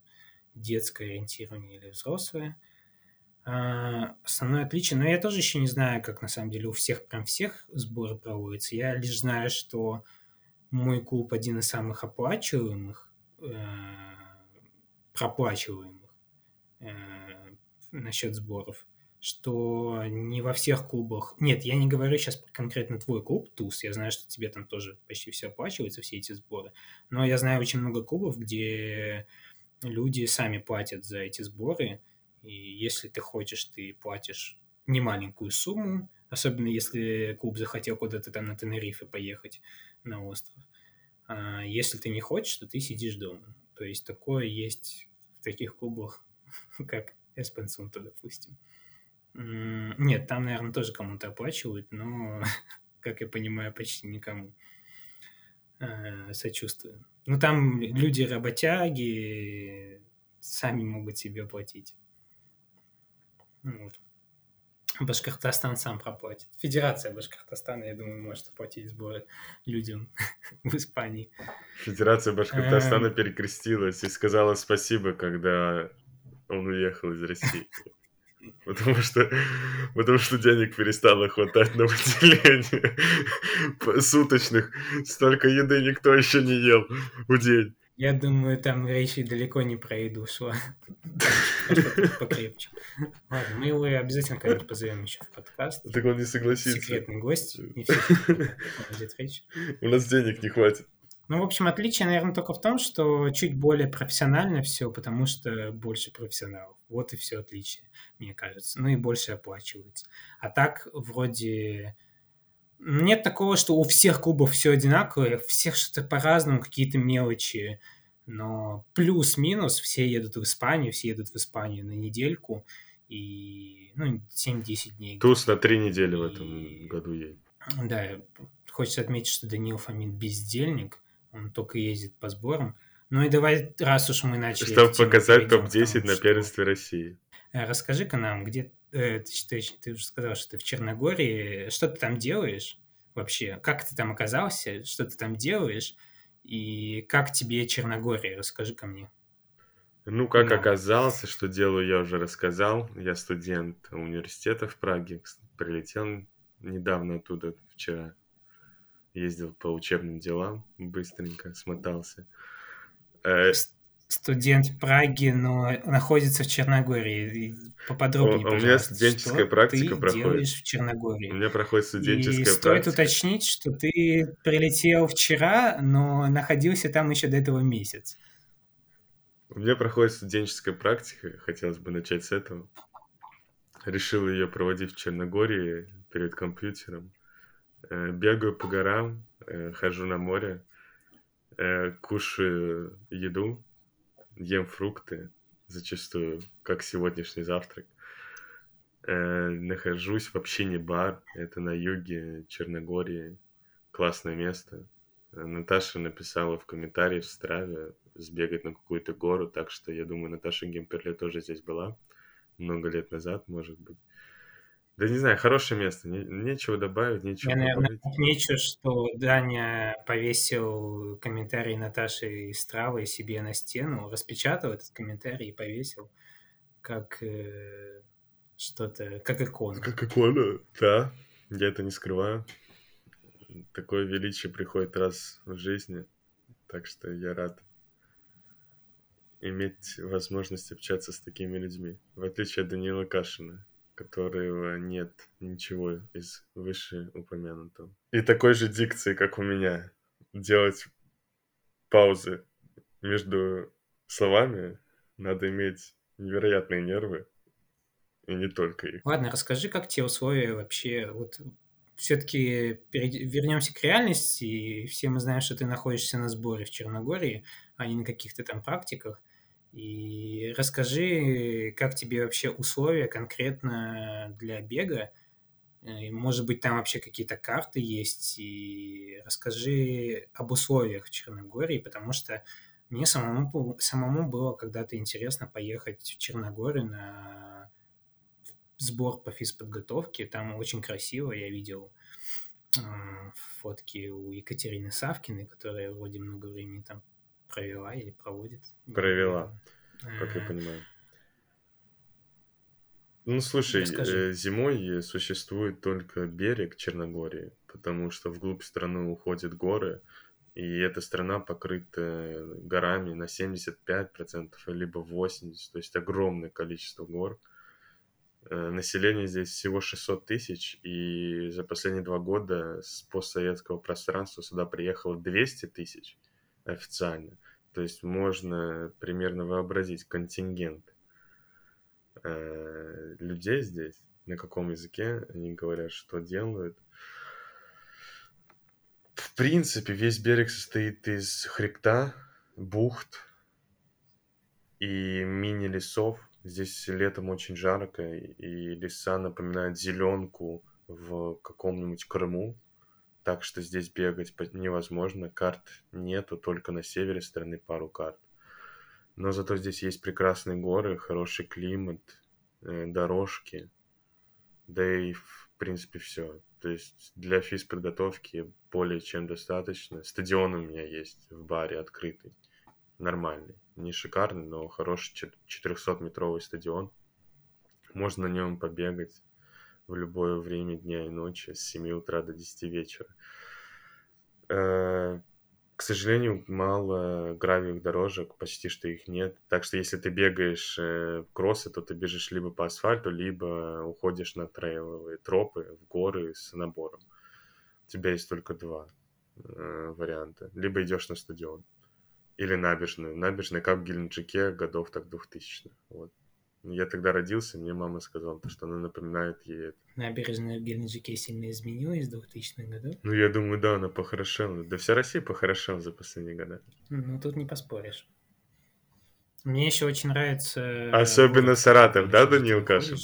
детское ориентирование или взрослое. А, основное отличие, но я тоже еще не знаю, как на самом деле у всех, прям всех сборы проводятся. Я лишь знаю, что мой клуб один из самых оплачиваемых, э, проплачиваемых э, насчет сборов, что не во всех клубах... Нет, я не говорю сейчас конкретно твой клуб, ТУС, я знаю, что тебе там тоже почти все оплачивается, все эти сборы, но я знаю очень много клубов, где люди сами платят за эти сборы, и если ты хочешь, ты платишь немаленькую сумму, особенно если клуб захотел куда-то там на Тенерифе поехать на остров. А если ты не хочешь, то ты сидишь дома. То есть такое есть в таких клубах, как Эспенсунта, допустим. Нет, там, наверное, тоже кому-то оплачивают, но, как я понимаю, почти никому. А, сочувствую. Ну, там люди работяги сами могут себе платить. Вот. Башкортостан сам проплатит. Федерация Башкортостана, я думаю, может оплатить сборы людям в Испании. Федерация Башкортостана эм. перекрестилась и сказала спасибо, когда он уехал из России. Потому что, потому что денег перестало хватать на выделение суточных. Столько еды никто еще не ел в день. Я думаю, там речи далеко не про еду шла. Покрепче. Ладно, мы его обязательно когда-нибудь позовем еще в подкаст. Так он не согласится. Секретный гость. Речь. У нас денег не хватит. Ну, в общем, отличие, наверное, только в том, что чуть более профессионально все, потому что больше профессионалов. Вот и все отличие, мне кажется. Ну и больше оплачивается. А так, вроде... Нет такого, что у всех клубов все одинаковое, у всех что-то по-разному, какие-то мелочи. Но плюс-минус все едут в Испанию, все едут в Испанию на недельку и ну, 7-10 дней. Туз на три недели и... в этом году едет. Да, хочется отметить, что Данил Фомин бездельник, он только ездит по сборам. Ну и давай, раз уж мы начали... Чтобы показать топ-10 на первенстве России. Э, расскажи-ка нам, где... Э, ты, ты, ты уже сказал, что ты в Черногории. Что ты там делаешь вообще? Как ты там оказался? Что ты там делаешь? И как тебе Черногория? Расскажи-ка мне. Ну, как да. оказался, что делаю, я уже рассказал. Я студент университета в Праге. Прилетел недавно оттуда, вчера ездил по учебным делам, быстренько смотался. Студент Праги, но находится в Черногории. Поподробнее, У, у меня студенческая что практика ты проходит. делаешь в Черногории? У меня проходит студенческая И практика. стоит уточнить, что ты прилетел вчера, но находился там еще до этого месяц. У меня проходит студенческая практика, хотелось бы начать с этого. Решил ее проводить в Черногории перед компьютером. Э, бегаю по горам, э, хожу на море, э, кушаю еду, ем фрукты, зачастую, как сегодняшний завтрак. Нахожусь в общине бар, это на юге Черногории, классное место. Наташа написала в комментарии в Страве сбегать на какую-то гору, так что я думаю, Наташа Гемперле тоже здесь была много лет назад, может быть. Да не знаю, хорошее место, не, нечего добавить, нечего Я, наверное, отмечу, что Даня повесил комментарий Наташи из травы себе на стену, распечатал этот комментарий и повесил как э, что-то, как икона. Как икона, да, я это не скрываю. Такое величие приходит раз в жизни, так что я рад иметь возможность общаться с такими людьми, в отличие от Даниила Кашина которого нет ничего из вышеупомянутого. И такой же дикции, как у меня. Делать паузы между словами надо иметь невероятные нервы, и не только их. Ладно, расскажи, как те условия вообще, вот все-таки вернемся к реальности, и все мы знаем, что ты находишься на сборе в Черногории, а не на каких-то там практиках. И расскажи, как тебе вообще условия конкретно для бега, э, может быть, там вообще какие-то карты есть, и расскажи об условиях в Черногории, потому что мне самому, самому было когда-то интересно поехать в Черногорию на сбор по физподготовке. Там очень красиво, я видел фотки у Екатерины Савкиной, которая вроде много времени там провела или проводит. Провела, как я э. понимаю. Ну, слушай, э, зимой существует только берег Черногории, потому что вглубь страны уходят горы, и эта страна покрыта горами на 75%, либо 80%, то есть огромное количество гор. Э, население здесь всего 600 тысяч, и за последние два года с постсоветского пространства сюда приехало 200 тысяч официально. То есть можно примерно вообразить контингент э, людей здесь, на каком языке они говорят, что делают. В принципе, весь берег состоит из хребта, бухт и мини-лесов. Здесь летом очень жарко, и леса напоминают зеленку в каком-нибудь Крыму так что здесь бегать невозможно. Карт нету, только на севере страны пару карт. Но зато здесь есть прекрасные горы, хороший климат, э, дорожки, да и в принципе все. То есть для физподготовки более чем достаточно. Стадион у меня есть в баре открытый, нормальный. Не шикарный, но хороший 400-метровый стадион. Можно на нем побегать в любое время дня и ночи с 7 утра до 10 вечера. Э, к сожалению, мало гравиевых дорожек, почти что их нет. Так что если ты бегаешь э, кроссы, то ты бежишь либо по асфальту, либо уходишь на трейловые тропы в горы с набором. У тебя есть только два э, варианта. Либо идешь на стадион, или набережную. Набережная, как в Геленджике, годов так 2000-х. Вот. Я тогда родился, мне мама сказала, что она напоминает ей это. Набережная в Геленджике сильно изменилась с 2000-х годов? Ну, я думаю, да, она похорошела. Да вся Россия похорошела за последние годы. Ну, тут не поспоришь. Мне еще очень нравится... Особенно город, Саратов, да, Данил Кашин?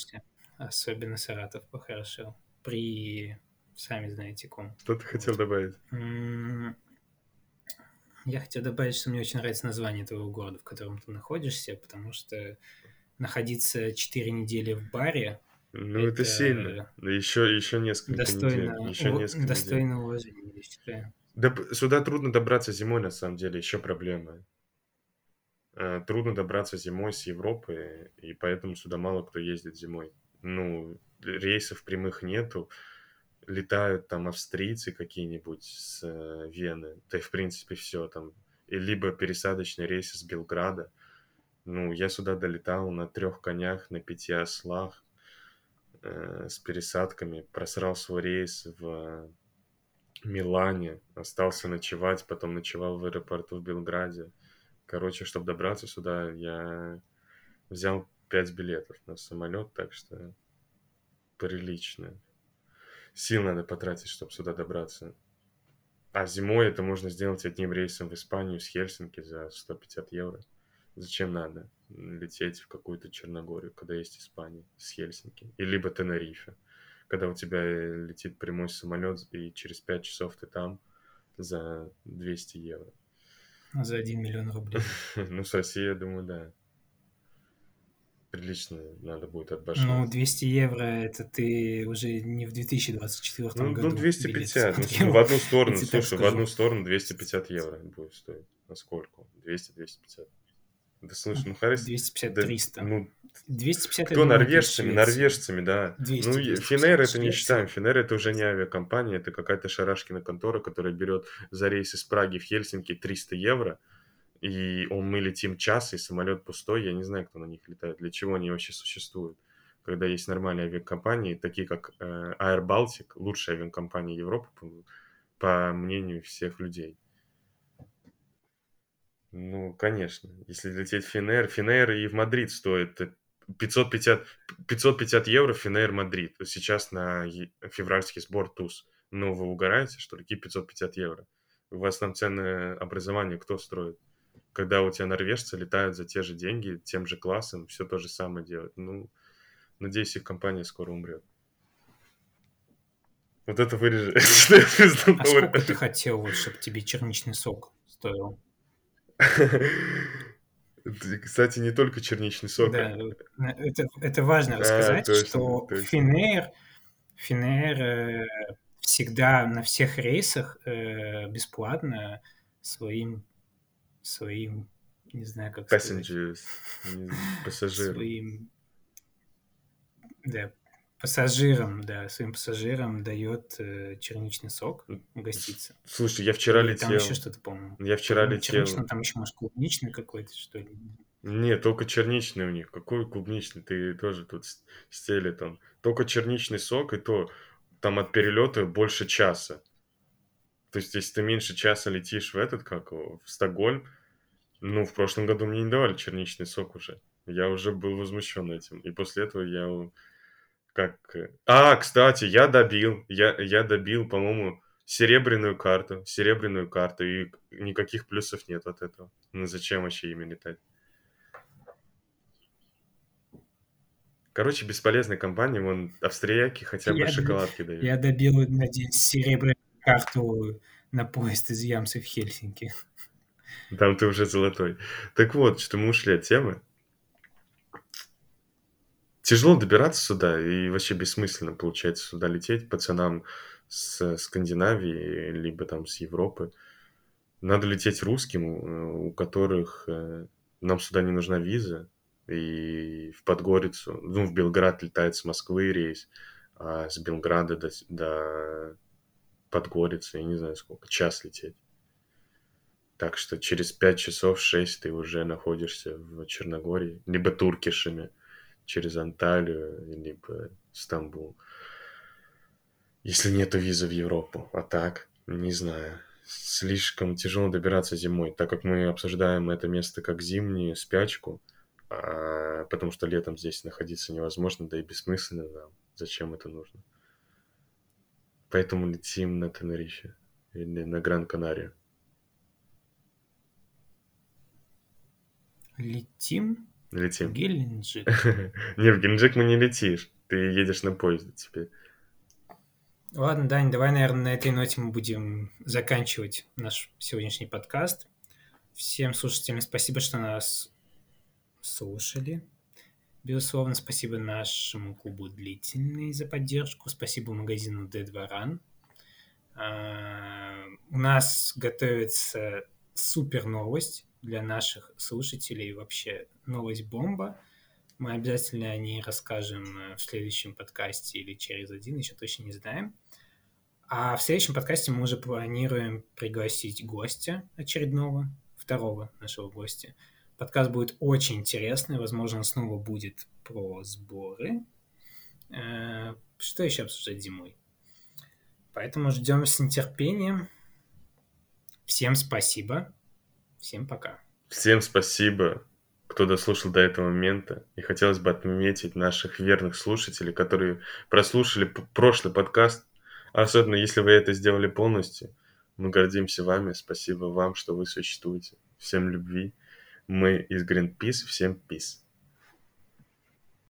Особенно Саратов похорошел. При, сами знаете, ком. Что ты хотел добавить? Я хотел добавить, что мне очень нравится название твоего города, в котором ты находишься, потому что находиться 4 недели в баре. Ну, это, это сильно. Еще, еще несколько достойно, недель. Еще несколько достойно недель. уважения, я считаю. Да, сюда трудно добраться зимой, на самом деле, еще проблема. А, трудно добраться зимой с Европы, и поэтому сюда мало кто ездит зимой. Ну, рейсов прямых нету. Летают там австрийцы какие-нибудь с э, Вены. Да и, в принципе, все там. И либо пересадочные рейсы с Белграда – ну, я сюда долетал на трех конях, на пяти ослах, э, с пересадками, просрал свой рейс в Милане, остался ночевать, потом ночевал в аэропорту в Белграде. Короче, чтобы добраться сюда, я взял пять билетов на самолет, так что прилично. Сил надо потратить, чтобы сюда добраться. А зимой это можно сделать одним рейсом в Испанию с Хельсинки за 150 евро. Зачем надо лететь в какую-то Черногорию, когда есть Испания с Хельсинки? И либо Тенерифе, когда у тебя летит прямой самолет, и через 5 часов ты там за 200 евро. За 1 миллион рублей. ну, с Россией, я думаю, да. Прилично надо будет отбашивать. Ну, 200 евро, это ты уже не в 2024 ну, году. Ну, 250. Ну, в одну сторону, слушай, в одну сторону 250 евро будет стоить. Насколько? 200-250. Да слушай, ну Харрис... 250-300. Да, ну, 250 Кто норвежцами? Норвежцами, да. 200, ну, 200, Финер это не считаем. Финер это уже не авиакомпания, это какая-то шарашкина контора, которая берет за рейс из Праги в Хельсинки 300 евро, и он, мы летим час, и самолет пустой, я не знаю, кто на них летает, для чего они вообще существуют. когда есть нормальные авиакомпании, такие как э, Air Baltic, лучшая авиакомпания Европы, по, по мнению всех людей. Ну, конечно. Если лететь в Finnair, Finnair и в Мадрид стоит 550, 550 евро Finnair Мадрид. Сейчас на февральский сбор ТУС. Ну, вы угораете, что ли? Какие 550 евро? У вас там ценообразование кто строит? Когда у тебя норвежцы летают за те же деньги, тем же классом, все то же самое делают. Ну, надеюсь, их компания скоро умрет. Вот это вырежи. А сколько ты хотел, вот, чтобы тебе черничный сок стоил? Кстати, не только черничный сок. Да, это, это важно рассказать, а, точно, что точно. Финейр, Финейр э, всегда на всех рейсах э, бесплатно своим, своим, не знаю, как Passengers, пассажирам. Своим, да, пассажирам, да, своим пассажирам дает э, черничный сок угоститься. Слушай, я вчера Или летел. Там еще что-то, по-моему. Я вчера по летел. Черничный, там еще, может, клубничный какой-то, что ли? Нет, только черничный у них. Какой клубничный? Ты тоже тут стели там. Только черничный сок, и то там от перелета больше часа. То есть, если ты меньше часа летишь в этот, как в Стокгольм, ну, в прошлом году мне не давали черничный сок уже. Я уже был возмущен этим. И после этого я как... Э, а, кстати, я добил, я, я добил, по-моему, серебряную карту, серебряную карту, и никаких плюсов нет от этого. Ну зачем вообще ими летать? Короче, бесполезная компания, вон австрияки хотя бы я шоколадки дают. Я добил, надеюсь, серебряную карту на поезд из Ямсы в Хельсинки. Там ты уже золотой. Так вот, что мы ушли от темы тяжело добираться сюда, и вообще бессмысленно, получается, сюда лететь пацанам с Скандинавии, либо там с Европы. Надо лететь русским, у которых э, нам сюда не нужна виза, и в Подгорицу, ну, в Белград летает с Москвы рейс, а с Белграда до, до Подгорицы, я не знаю сколько, час лететь. Так что через 5 часов, 6 ты уже находишься в Черногории, либо Туркишами через Анталию, либо Стамбул. Если нету визы в Европу. А так, не знаю. Слишком тяжело добираться зимой, так как мы обсуждаем это место как зимнюю спячку, а, потому что летом здесь находиться невозможно, да и бессмысленно нам. Зачем это нужно? Поэтому летим на Тенерифе или на Гран-Канарию. Летим? Летим. Геленджик. Не, в Геленджик мы не летишь. Ты едешь на поезде теперь. Ладно, Дань, давай, наверное, на этой ноте мы будем заканчивать наш сегодняшний подкаст. Всем слушателям спасибо, что нас слушали. Безусловно, спасибо нашему клубу «Длительный» за поддержку. Спасибо магазину «Dead Varan». А, у нас готовится супер новость для наших слушателей вообще новость бомба. Мы обязательно о ней расскажем э, в следующем подкасте или через один, еще точно не знаем. А в следующем подкасте мы уже планируем пригласить гостя очередного, второго нашего гостя. Подкаст будет очень интересный, возможно, снова будет про сборы. Э, что еще обсуждать зимой? Поэтому ждем с нетерпением. Всем спасибо. Всем пока. Всем спасибо, кто дослушал до этого момента. И хотелось бы отметить наших верных слушателей, которые прослушали прошлый подкаст. Особенно если вы это сделали полностью. Мы гордимся вами. Спасибо вам, что вы существуете. Всем любви. Мы из Greenpeace. Всем peace.